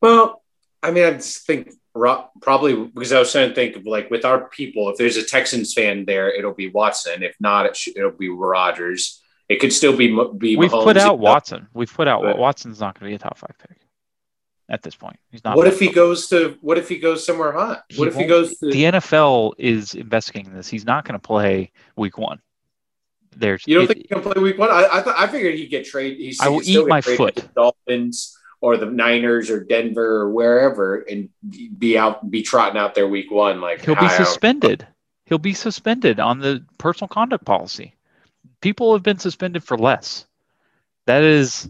well, I mean, I just think probably because I was trying to think of like with our people, if there's a Texans fan there, it'll be Watson. If not, it it'll be Rodgers. It could still be be. We've Mahomes, put out Watson. We've put out Watson's not going to be a top five pick at this point. He's not. What if he goes to? What if he goes somewhere hot? He What if he goes to? The NFL is investigating this. He's not going to play week one. There's. You don't it- think he can play week one? I I, th- I figured he'd get traded. He's I will eat my traded foot. to the Dolphins or the Niners or Denver or wherever, and be out, be trotting out there week one. Like He'll be suspended. He'll be suspended on the personal conduct policy. People have been suspended for less. That is,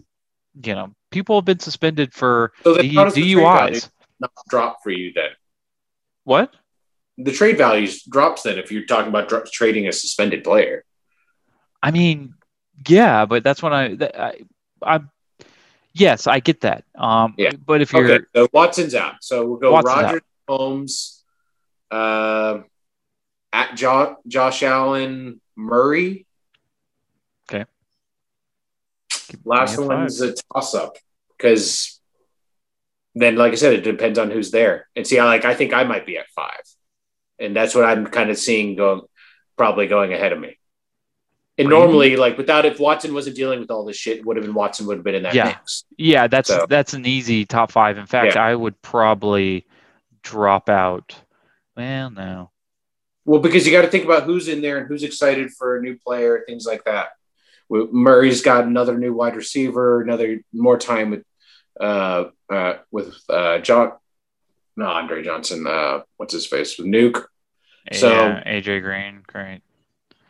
you know, people have been suspended for So D- how does the trade value DUIs. not drop for you then? What? The trade values drops then if you're talking about dro- trading a suspended player. I mean, yeah, but that's when I, I, I, yes, I get that. Um, Yeah. but if you're, Okay, so Watson's out. So we'll go Watson's Rodgers, Holmes, uh, at jo- Josh Allen, Murray. Okay. Last Give me a one's a toss up because then, like I said, it depends on who's there. And see, I like I think I might be at five, and that's what I'm kind of seeing going, probably going ahead of me. And Brady? normally, like without if Watson wasn't dealing with all this shit, would have been Watson would have been in that Yeah. mix. yeah, that's So- that's an easy top five. In fact, Yeah. I would probably drop out. Well, no, Well, because you got to think about who's in there and who's excited for a new player, things like that. Well, Murray's got another new wide receiver, another more time with uh, uh, with uh, John, no Andre Johnson. Uh, what's his face with Nuke? So- yeah, AJ Green, great.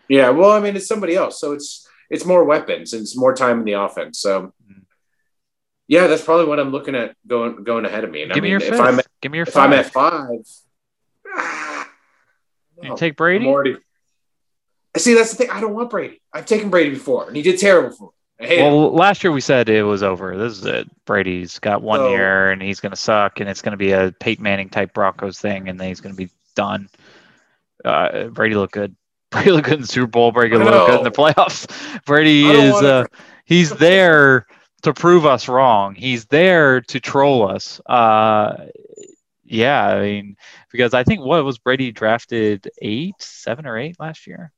Yeah, well, I mean, it's somebody else, so it's it's more weapons and it's more time in the offense. So, Mhm. yeah, that's probably what I'm looking at going going ahead of me. And Give I me your if fifth. I'm Give me your if five. I'm at five, ah, you take Brady. I'm already. See, that's the thing. I don't want Brady. I've taken Brady before, and he did terrible for me. Hate him. Well, last year we said it was over. This is it. Brady's got one So- year and he's going to suck, and it's going to be a Peyton Manning type Broncos thing, and then he's going to be done. Uh, Brady looked good. *laughs* Brady looked good in the Super Bowl. Brady looked good in the playoffs. *laughs* Brady is uh, he's there to prove us wrong. He's there to troll us. Uh, yeah, I mean, because I think what was Brady drafted eight, seven or eight last year.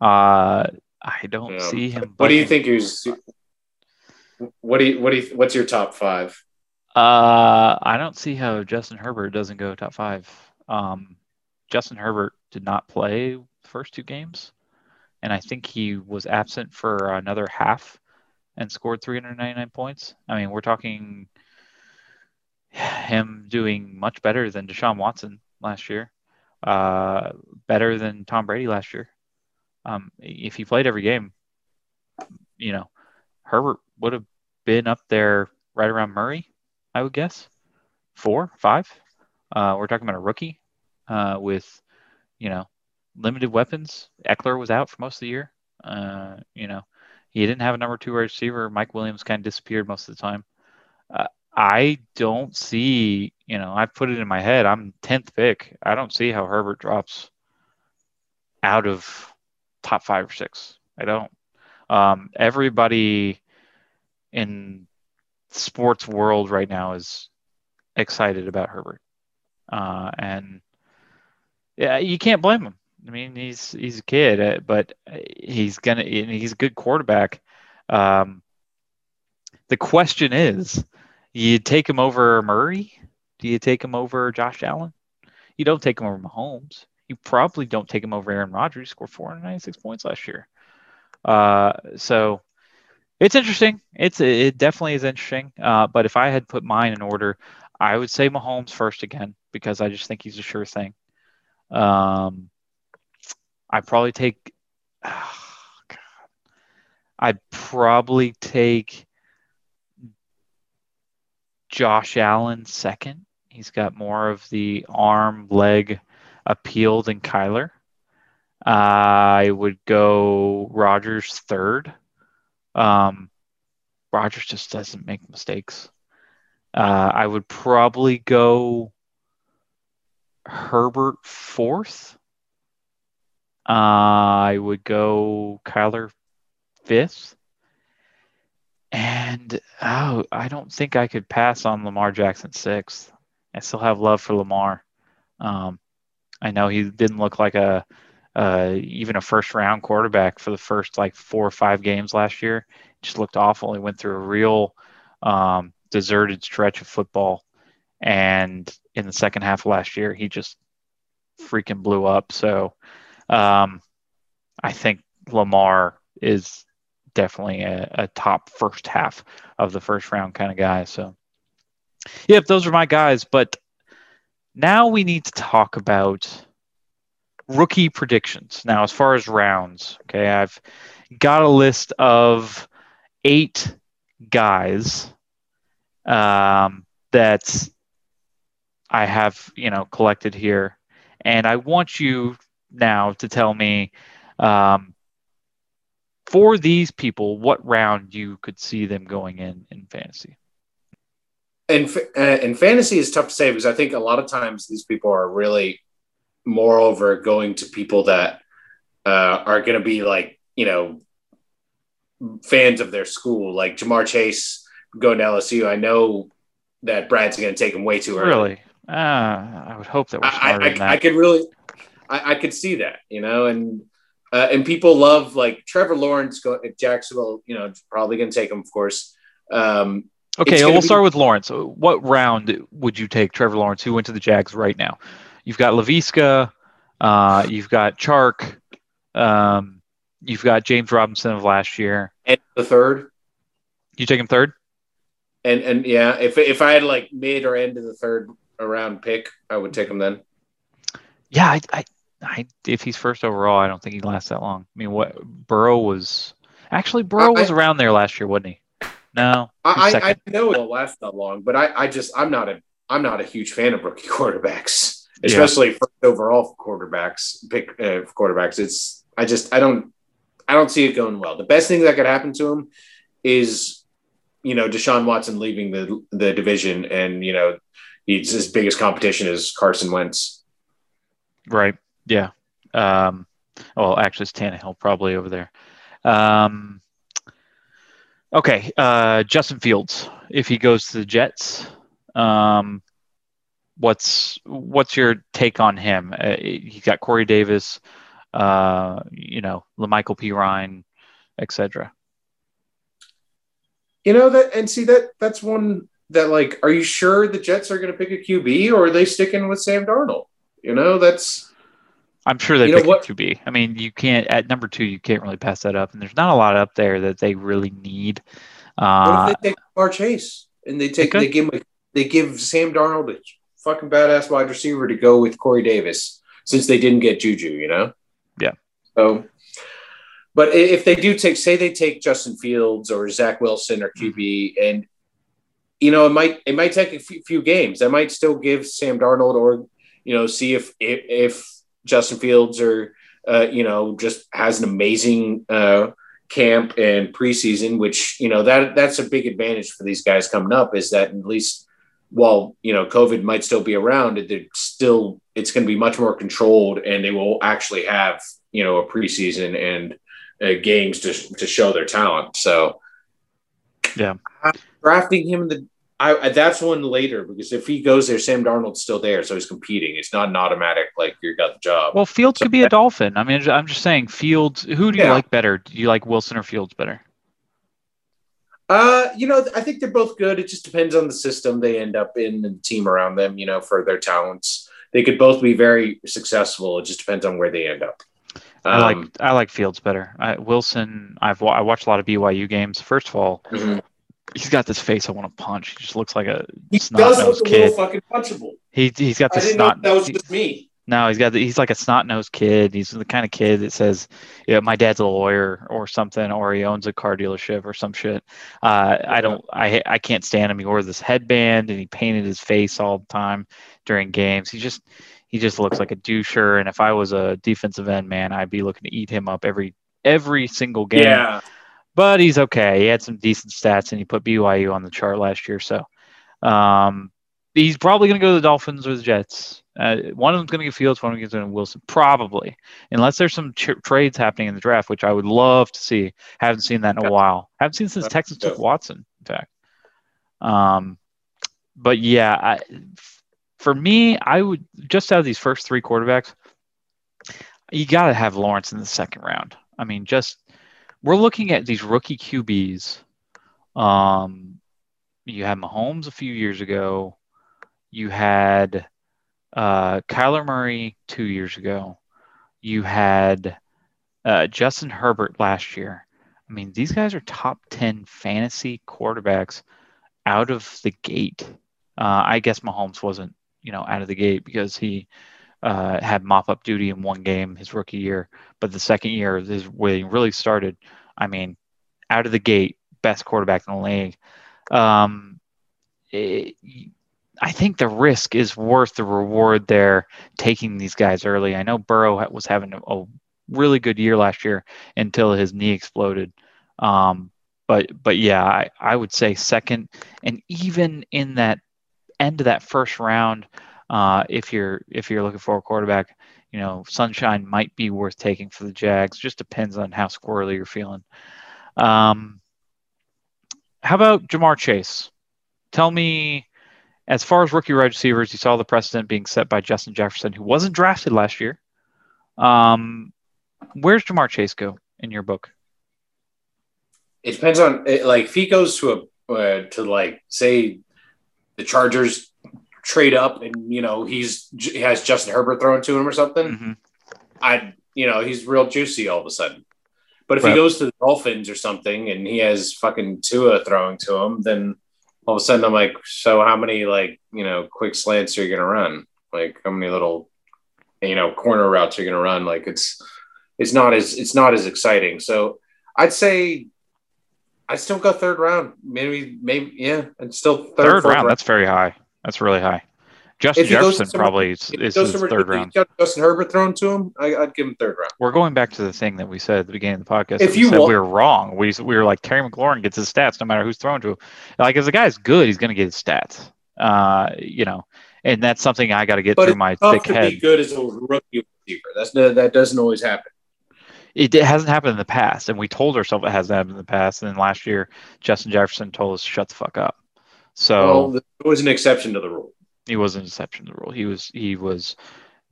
Uh, I don't Yeah. see him. What do you think is? What do you? What do you? What's your top five? Uh, I don't see how Justin Herbert doesn't go top five. Um, Justin Herbert did not play the first two games, and I think he was absent for another half and scored 399 points. I mean, we're talking him doing much better than Deshaun Watson last year, uh, better than Tom Brady last year. Um, if he played every game, you know, Herbert would have been up there right around Murray, I would guess. Four, five. Uh, we're talking about a rookie uh, with, you know, limited weapons. Ekeler was out for most of the year. Uh, you know, he didn't have a number two receiver. Mike Williams kind of disappeared most of the time. Uh, I don't see, you know, I've put it in my head. I'm 10th pick. I don't see how Herbert drops out of top five or six. I don't. Um, everybody in sports world right now is excited about Herbert, uh, and yeah, you can't blame him. I mean, he's he's a kid, uh, but he's gonna he's a good quarterback. Um, the question is, you take him over Murray? Do you take him over Josh Allen? You don't take him over Mahomes. You probably don't take him over Aaron Rodgers. He scored 496 points last year. Uh, so it's interesting. It's it definitely is interesting. Uh, but if I had put mine in order, I would say Mahomes first again because I just think he's a sure thing. Um, I probably take. Oh, God. I'd probably take Josh Allen second. He's got more of the arm leg appeal than Kyler. I would go Rodgers third. Um, Rodgers just doesn't make mistakes. Uh, I would probably go Herbert fourth. Uh, I would go Kyler fifth. And oh, I don't think I could pass on Lamar Jackson sixth. I still have love for Lamar. Um, I know he didn't look like a uh, even a first round quarterback for the first like four or five games last year. Just looked awful. He went through a real um, deserted stretch of football, and in the second half of last year, he just freaking blew up. So um, I think Lamar is definitely a, a, top first half of the first round kind of guy. So, yep, those are my guys. But now we need to talk about rookie predictions. Now, as far as rounds, okay, I've got a list of eight guys um, that I have, you know, collected here, and I want you now to tell me um, for these people what round you could see them going in in fantasy. And uh, and fantasy is tough to say because I think a lot of times these people are really moreover going to people that uh, are going to be like you know fans of their school. Like Ja'Marr Chase going to LSU I know that Brad's going to take him way too early. Really? Uh, I would hope that we're I, I, I, could really I, I, could see that you know and uh, and people love like Trevor Lawrence go at Jacksonville you know probably going to take him of course. Um, okay we'll be- start with Lawrence what round would you take Trevor Lawrence who went to the Jags right now you've got Laviska, uh, you've got Chark, um, you've got James Robinson of last year. And the third. You take him third? And and yeah, if if I had like mid or end of the third round pick, I would take him then. Yeah, I, I, I if he's first overall, I don't think he lasts that long. I mean, what Burrow was actually Burrow was around there last year, wasn't he? No, I, I know it won't last that long, but I, I just I'm not a I'm not a huge fan of rookie *laughs* quarterbacks especially yeah. first overall quarterbacks. Pick uh, quarterbacks. It's I just I don't I don't see it going well. The best thing that could happen to him is you know Deshaun Watson leaving the the division, and you know he's his biggest competition is Carson Wentz. Right. Yeah. Um, well, actually, it's Tannehill probably over there. Um, okay. Uh, Justin Fields, if he goes to the Jets, um, what's what's your take on him? Uh, he's got Corey Davis, uh, you know, La'Mical Perine, etc. You know that, and see that that's one that like, are you sure the Jets are going to pick a QB, or are they sticking with Sam Darnold? You know, that's. I'm sure they pick what? a QB. I mean, you can't at number two, you can't really pass that up, and there's not a lot up there that they really need. Uh, what if they take Bar Chase and they take they, they give they give Sam Darnold a fucking badass wide receiver to go with Corey Davis since they didn't get Juju, you know? Yeah. So, but if they do take, say they take Justin Fields or Zach Wilson or QB, and you know, it might it might take a few games. That might still give Sam Darnold or you know, see if if, if Justin Fields or uh, you know just has an amazing uh, camp and preseason, which you know that that's a big advantage for these guys coming up is that at least while you know COVID might still be around, it still it's going to be much more controlled, and they will actually have you know a preseason and uh, games to to show their talent. So, yeah, drafting him in the I, that's one later because if he goes there, Sam Darnold's still there, so he's competing. It's not an automatic like you got the job. Well, Fields so, could be a Dolphin. I mean, I'm just saying, Fields. Who do you yeah. like better? Do you like Wilson or Fields better? Uh, you know, I think they're both good. It just depends on the system they end up in and the team around them, you know, for their talents. They could both be very successful. It just depends on where they end up. I like Um, I like Fields better. I, Wilson, I've I watched a lot of BYU games. First of all, mhm. He's got this face I want to punch. He just looks like a He snot does look a little fucking punchable. He he's got this snot. that was just me. No, he's got the, he's like a snot nosed kid. He's the kind of kid that says, "Yeah, my dad's a lawyer or something, or he owns a car dealership or some shit." Uh, I don't, I I can't stand him. He wore this headband and he painted his face all the time during games. He just he just looks like a doucher. And if I was a defensive end man, I'd be looking to eat him up every every single game. Yeah. But he's okay. He had some decent stats and he put BYU on the chart last year. So um, he's probably going to go to the Dolphins or the Jets. Uh, one of them's going to get Fields, one of them's going to Wilson, probably, unless there's some tr- trades happening in the draft, which I would love to see. Haven't seen that in a while. Haven't seen since Texas took. Watson, in fact. Um, but yeah, I, for me, I would just out of these first three quarterbacks, you got to have Lawrence in the second round. I mean, just we're looking at these rookie QBs. Um, you had Mahomes a few years ago. You had uh, Kyler Murray two years ago. You had uh, Justin Herbert last year. I mean, these guys are top 10 fantasy quarterbacks out of the gate. Uh, I guess Mahomes wasn't, you know, out of the gate because he uh, had mop up duty in one game his rookie year. But the second year, is when he really started. I mean, out of the gate, best quarterback in the league. Um, it, I think the risk is worth the reward there taking these guys early. I know Burrow was having a, a really good year last year until his knee exploded. Um, but but yeah, I, I would say second, and even in that end of that first round, uh, if you're if you're looking for a quarterback, you know, Sunshine might be worth taking for the Jags. Just depends on how squirrely you're feeling. Um, how about Ja'Marr Chase? Tell me, as far as rookie wide receivers, you saw the precedent being set by Justin Jefferson, who wasn't drafted last year. Um, where's Ja'Marr Chase go in your book? It depends on like if he goes to a uh, to like say the Chargers trade up and you know he's he has Justin Herbert thrown to him or something. hmm I you know he's real juicy all of a sudden. But if Right. he goes to the Dolphins or something and he has fucking Tua throwing to him, then all of a sudden I'm like, so how many like you know quick slants are you gonna run? Like how many little you know corner routes are you gonna run? Like it's it's not as it's not as exciting. So I'd say I'd still go third round. Maybe maybe yeah, and still third, Third, fourth round, that's very high. That's really high. Justin If Jefferson probably is, is his third round. Justin Herbert thrown to him, I, I'd give him third round. We're going back to the thing that we said at the beginning of the podcast. If we you said wa- we were wrong. We we were like Terry McLaurin gets his stats no matter who's thrown to him. Like if the guy's good, he's going to get his stats. Uh, you know, and that's something I got to get But through my thick to head. be good as a rookie receiver. That's that doesn't always happen. it, it hasn't happened in the past, and we told ourselves it hasn't happened in the past. And then last year, Justin Jefferson told us shut the fuck up. So Well, there was an exception to the rule. he was an exception to the rule. He was he was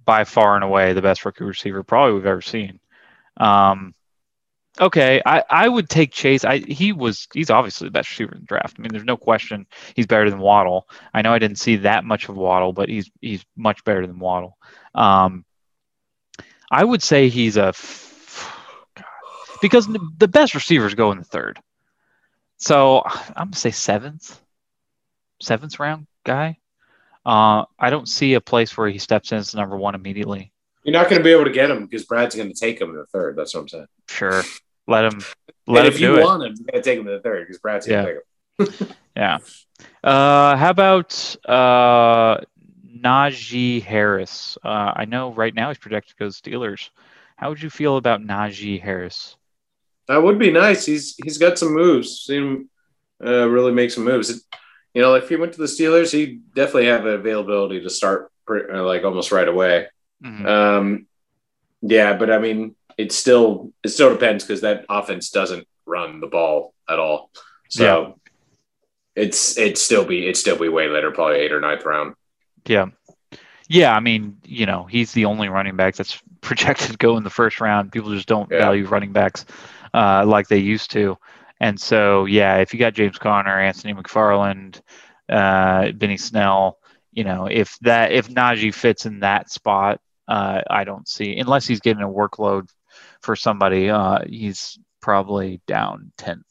by far and away the best rookie receiver probably we've ever seen. Um, okay, I, I would take Chase. I he was he's obviously the best receiver in the draft. I mean, there's no question he's better than Waddle. I know I didn't see that much of Waddle, but he's he's much better than Waddle. Um, I would say he's a f- God, because the best receivers go in the third. So I'm gonna say seventh, seventh round guy. Uh, I don't see a place where he steps in as number one immediately. You're not going to be able to get him because Brad's going to take him in the third. That's what I'm saying. Sure, let him let and him if you do it. want him, you're going to take him in the third because Brad's going to take him. *laughs* Yeah. Uh, how about uh, Najee Harris? Uh, I know right now he's projected to go to Steelers. How would you feel about Najee Harris? That would be nice. He's he's got some moves. Seen him uh, really make some moves. It, you know, if he went to the Steelers, he definitely have the availability to start pre- uh, like almost right away. Mhm. Um, yeah, but I mean, it still it still depends because that offense doesn't run the ball at all. So it's it's still be it still be way later, probably eight or ninth round. Yeah. Yeah, I mean, you know, he's the only running back that's *laughs* projected to go in the first round. People just don't Yeah. value running backs uh, like they used to. And so, yeah, if you got James Conner, Anthony McFarland, uh, Benny Snell, you know, if that if Najee fits in that spot, uh, I don't see unless he's getting a workload for somebody. Uh, he's probably down tenth,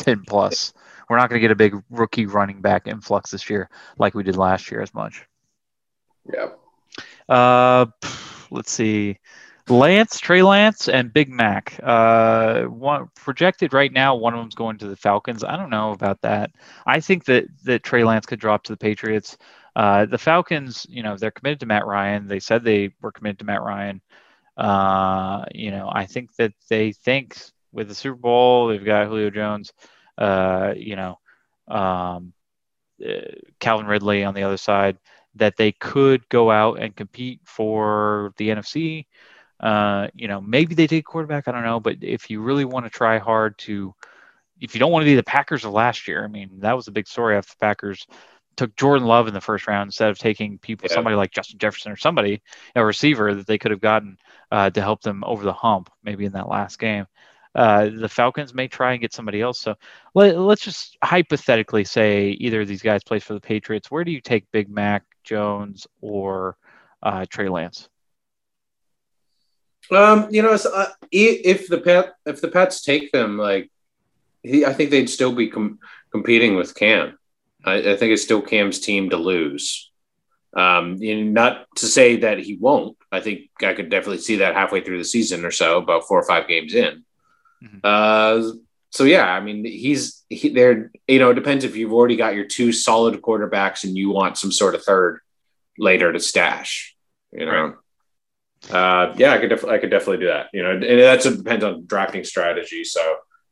ten plus. We're not going to get a big rookie running back influx this year like we did last year as much. Yeah. Uh, let's see. Lance, Trey Lance, and Big Mac. Uh, one projected right now, one of them's going to the Falcons. I don't know about that. I think that that Trey Lance could drop to the Patriots. Uh, the Falcons, you know, they're committed to Matt Ryan. They said they were committed to Matt Ryan. Uh, you know, I think that they think with the Super Bowl, they've got Julio Jones. Uh, you know, um, uh, Calvin Ridley on the other side. That they could go out and compete for the NFC uh, you know, maybe they take quarterback. I don't know, but if you really want to try hard to, if you don't want to be the Packers of last year, I mean, that was a big story after the Packers took Jordan Love in the first round instead of taking people, yeah. somebody like Justin Jefferson or somebody, a receiver that they could have gotten uh, to help them over the hump, maybe in that last game. Uh, the Falcons may try and get somebody else. So let, us just hypothetically say either of these guys plays for the Patriots. Where do you take Big Mac Jones or uh, Trey Lance? Um, you know, uh, if the pet if the Pats take them, like he, I think they'd still be com- competing with Cam. I, I, think it's still Cam's team to lose. Um, not to say that he won't. I think I could definitely see that halfway through the season or so, about four or five games in. Mm-hmm. Uh, so yeah, I mean, he's he, there. You know, it depends if you've already got your two solid quarterbacks and you want some sort of third later to stash. You know. Right. Uh, yeah, I could def- I could definitely do that. You know, and that depends on drafting strategy. So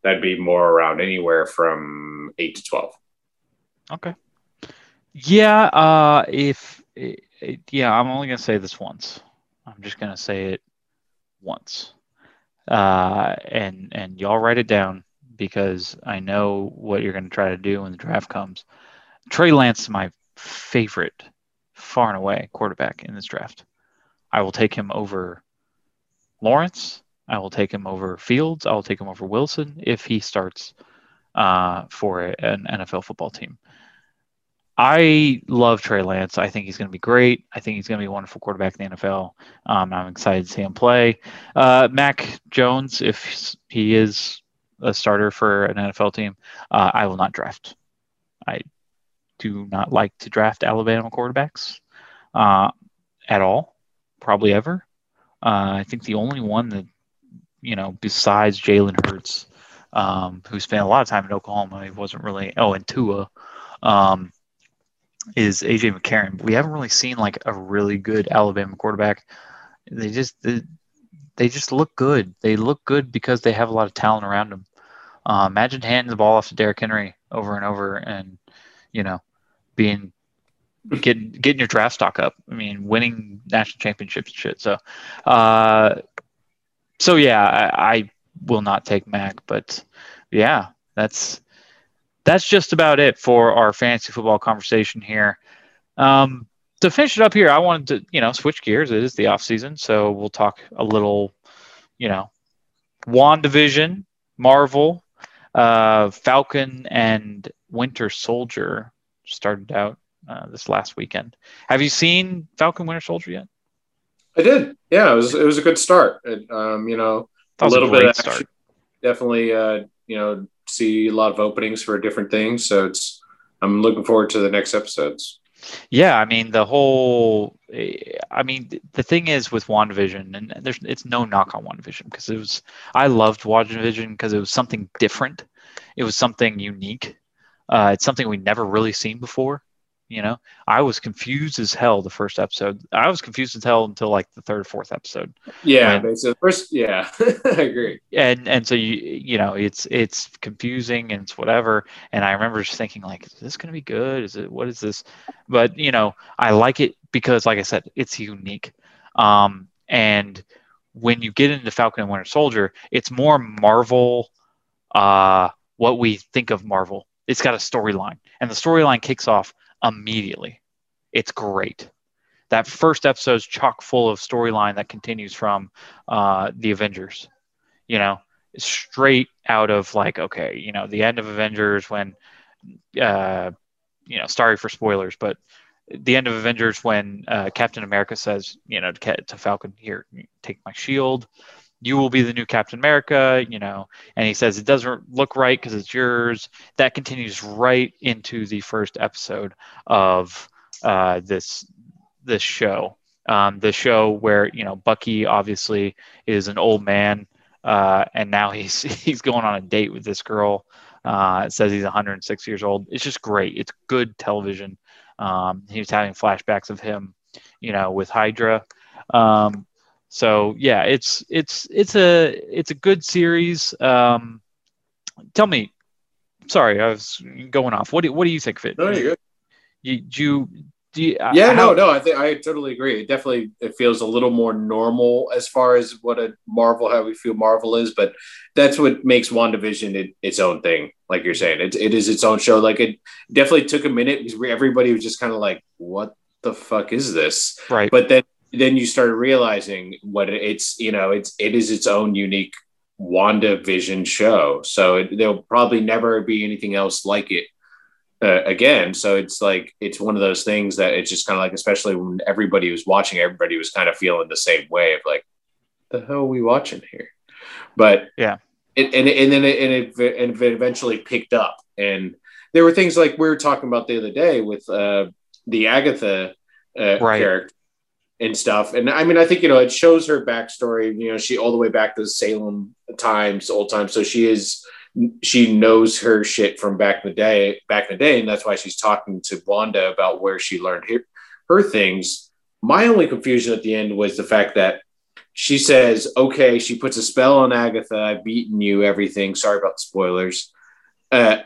that'd be more around anywhere from eight to twelve. Okay. Yeah. Uh, if yeah, I'm only gonna say this once. I'm just gonna say it once. Uh, and and y'all write it down because I know what you're gonna try to do when the draft comes. Trey Lance is my favorite, far and away, quarterback in this draft. I will take him over Lawrence. I will take him over Fields. I will take him over Wilson if he starts uh, for an NFL football team. I love Trey Lance. I think he's going to be great. I think he's going to be a wonderful quarterback in the NFL. Um, I'm excited to see him play. Uh, Mac Jones, if he is a starter for an NFL team, uh, I will not draft. I do not like to draft Alabama quarterbacks uh, at all probably ever. Uh, I think the only one that, you know, besides Jalen Hurts, um, who spent a lot of time in Oklahoma, he wasn't really, oh, and Tua, um, is AJ McCarron. We haven't really seen like a really good Alabama quarterback. They just, they, they just look good. They look good because they have a lot of talent around them. Uh, imagine handing the ball off to Derrick Henry over and over and, you know, being getting getting your draft stock up. I mean, winning national championships and shit. So, uh, so yeah, I, I will not take Mac, but yeah, that's that's just about it for our fantasy football conversation here. Um, to finish it up here, I wanted to you know switch gears. It is the off season, so we'll talk a little, you know, WandaVision, Marvel, uh, Falcon, and Winter Soldier started out uh, this last weekend. Have you seen Falcon Winter Soldier yet? I did. Yeah, it was it was a good start. It, um, you know, a little a bit of action. Start. Definitely, uh, you know, see a lot of openings for different things. So it's I'm looking forward to the next episodes. Yeah, I mean the whole. I mean the thing is with WandaVision, and there's it's no knock on WandaVision because it was I loved WandaVision because it was something different. It was something unique. Uh, it's something we never really seen before. You know, I was confused as hell the first episode. I was confused as hell until like the third, or fourth episode. Yeah, and, so first, yeah, *laughs* I agree. And and so you you know it's it's confusing and it's whatever. And I remember just thinking like, is this gonna be good? Is it what is this? But you know, I like it because, like I said, it's unique. Um, and when you get into Falcon and Winter Soldier, it's more Marvel. Uh, what we think of Marvel. It's got a storyline, and the storyline kicks off immediately. It's great. That first episode is chock full of storyline that continues from uh, the Avengers. You know, straight out of like okay, you know, the end of Avengers when, uh, you know, sorry for spoilers, but the end of Avengers when uh, Captain America says, you know, to, to Falcon, here, take my shield. You will be the new Captain America, you know, and he says it doesn't look right because it's yours. That continues right into the first episode of uh, this this show. Um, the show where you know Bucky obviously is an old man, uh, and now he's *laughs* he's going on a date with this girl. Uh, it says he's 106 years old. It's just great. It's good television. Um, he was having flashbacks of him, you know, with Hydra. Um, so yeah, it's it's it's a it's a good series. Um, tell me, sorry, I was going off. What do what do you think of it? No, you're good. You, do you do you, uh, yeah, how, no, no, I think I totally agree. It definitely it feels a little more normal as far as what a Marvel, how we feel Marvel is, but that's what makes WandaVision it, its own thing. Like you're saying, it, it is its own show. Like it definitely took a minute because everybody was just kind of like, "What the fuck is this?" Right. But then then you started realizing what it's you know it's it is its own unique Wanda Vision show. So it, there'll probably never be anything else like it uh, again. So it's like it's one of those things that it's just kind of like, especially when everybody was watching, everybody was kind of feeling the same way of like, the hell are we watching here? But yeah, it, and and then it, and it, and it eventually picked up, and there were things like we were talking about the other day with uh, the Agatha uh, right. character and stuff. And I mean, I think you know it shows her backstory. You know, she all the way back to Salem times, old times. So she is she knows her shit from back in the day, back in the day, and that's why she's talking to Wanda about where she learned her, her things. My only confusion at the end was the fact that she says, "Okay," she puts a spell on Agatha. I've beaten you. Everything. Sorry about the spoilers. Uh,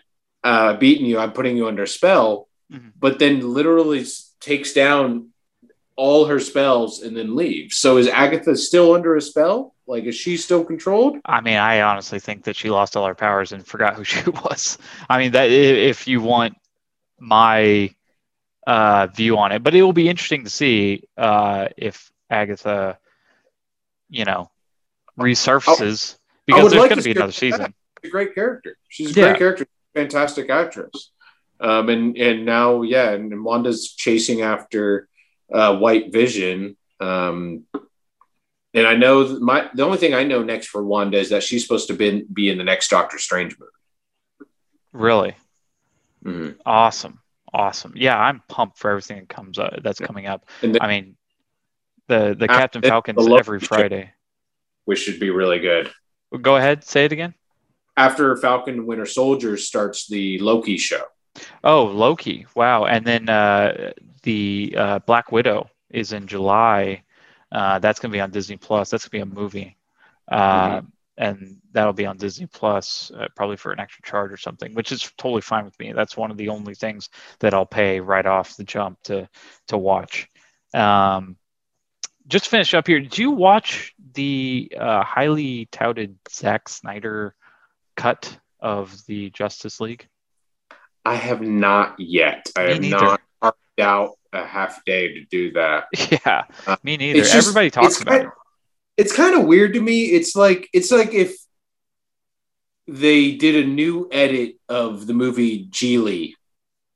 uh, beaten you. I'm putting you under spell. Mm-hmm. But then literally takes down all her spells and then leave. So is Agatha still under a spell? Like, is she still controlled? I mean, I honestly think that she lost all her powers and forgot who *laughs* she was. I mean, that if you want my uh, view on it, but it will be interesting to see uh, if Agatha, you know, resurfaces because there's like going to be another season. She's a great character. She's a yeah. great character. Fantastic actress. Um, and and now, yeah, and Wanda's chasing after uh, White Vision. Um, and I know my the only thing I know next for Wanda is that she's supposed to be, be in the next Doctor Strange movie. Really? Mm-hmm. Awesome, awesome. Yeah, I'm pumped for everything that comes up that's coming up. The, I mean, the the Captain Falcons the every Friday, which should be really good. Go ahead, say it again. After Falcon Winter Soldier starts the Loki show. Oh, Loki! Wow, and then uh, the uh, Black Widow is in July. Uh, that's going to be on Disney Plus. That's going to be a movie, uh, mm-hmm. and that'll be on Disney Plus uh, probably for an extra charge or something, which is totally fine with me. That's one of the only things that I'll pay right off the jump to to watch. Um, just to finish up here, did you watch the uh, highly touted Zack Snyder cut of the Justice League? I have not yet. I me have neither. not carved out a half day to do that. *laughs* Yeah, uh, me neither. Just, Everybody talks about kind, it. It's kind of weird to me. It's like it's like if they did a new edit of the movie Gigli,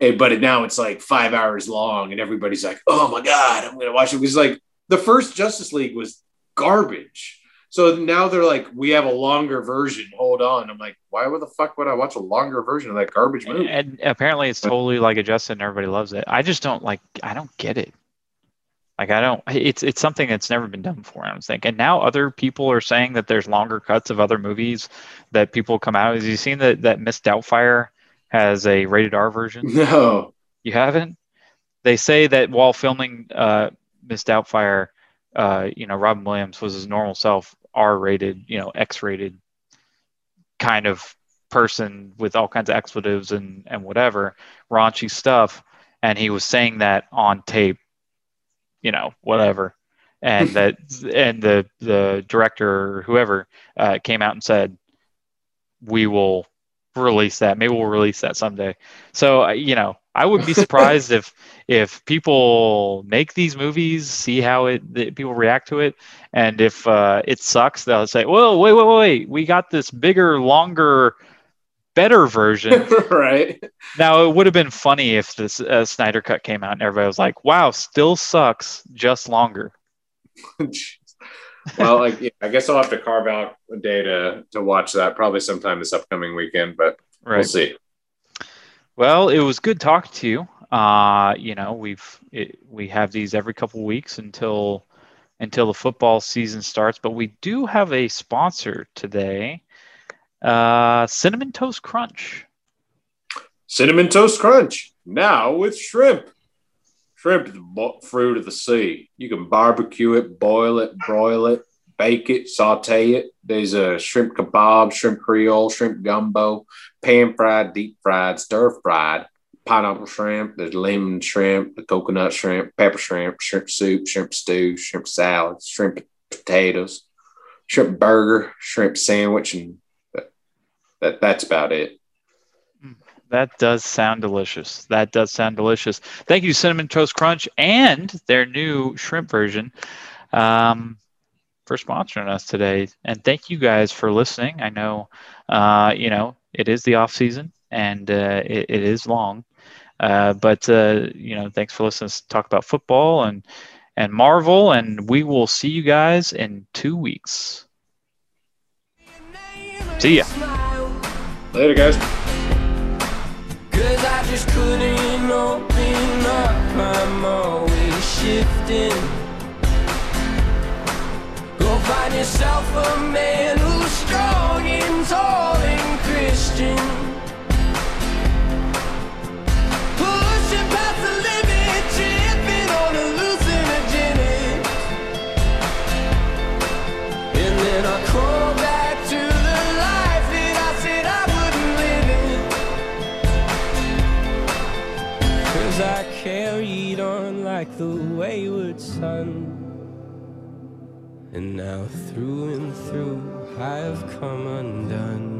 eh, but now it's like five hours long, and everybody's like, "Oh my god, I'm gonna watch it." Because like the first Justice League was garbage. So now they're like, we have a longer version. Hold on. I'm like, why would the fuck would I watch a longer version of that garbage movie? And, apparently it's totally like adjusted and everybody loves it. I just don't like, I don't get it. Like I don't, it's it's something that's never been done before. I don't think. And now other people are saying that there's longer cuts of other movies that people come out. Have you seen that that Miss Doubtfire has a rated R version? *laughs* No, you haven't. They say that while filming uh, Miss Doubtfire, uh, you know, Robin Williams was his normal self R-rated, you know, X-rated kind of person with all kinds of expletives and and whatever raunchy stuff, and he was saying that on tape, you know, whatever, and *laughs* that and the the director or whoever uh, came out and said, we will release that. Maybe we'll release that someday. So you know, I would be *laughs* surprised if if people make these movies, see how it people react to it, and if uh, it sucks, they'll say, "Well, wait, wait, wait, we got this bigger, longer." better version. *laughs* right. Now it would have been funny if this uh, Snyder cut came out and everybody was like, "Wow, still sucks, just longer." *laughs* well, like, I guess I'll have to carve out a day to to watch that probably sometime this upcoming weekend, but right. we'll see. Well, it was good talking to you. Uh, you know, we've it, we have these every couple weeks until until the football season starts, but we do have a sponsor today. Uh, Cinnamon Toast Crunch. Cinnamon Toast Crunch now with shrimp. Shrimp the fruit of the sea. You can barbecue it, boil it, broil it, bake it, saute it. There's a shrimp kebab, shrimp creole, shrimp gumbo, pan fried, deep fried, stir fried, pineapple shrimp. There's lemon shrimp, the coconut shrimp, pepper shrimp, shrimp soup, shrimp stew, shrimp salad, shrimp potatoes, shrimp burger, shrimp sandwich, and that that's about it. That does sound delicious. That does sound delicious. Thank you, Cinnamon Toast Crunch, and their new shrimp version um, for sponsoring us today. And thank you guys for listening. I know, uh, you know, it is the off season and uh, it, it is long, uh, but uh, you know, thanks for listening. To talk about football and and Marvel, and we will see you guys in two weeks. See ya. Later, guys. Cause I just couldn't open up. I'm always shifting. Go find yourself a man who's strong and tall and Christian. Like the wayward son. And now through and through I have come undone.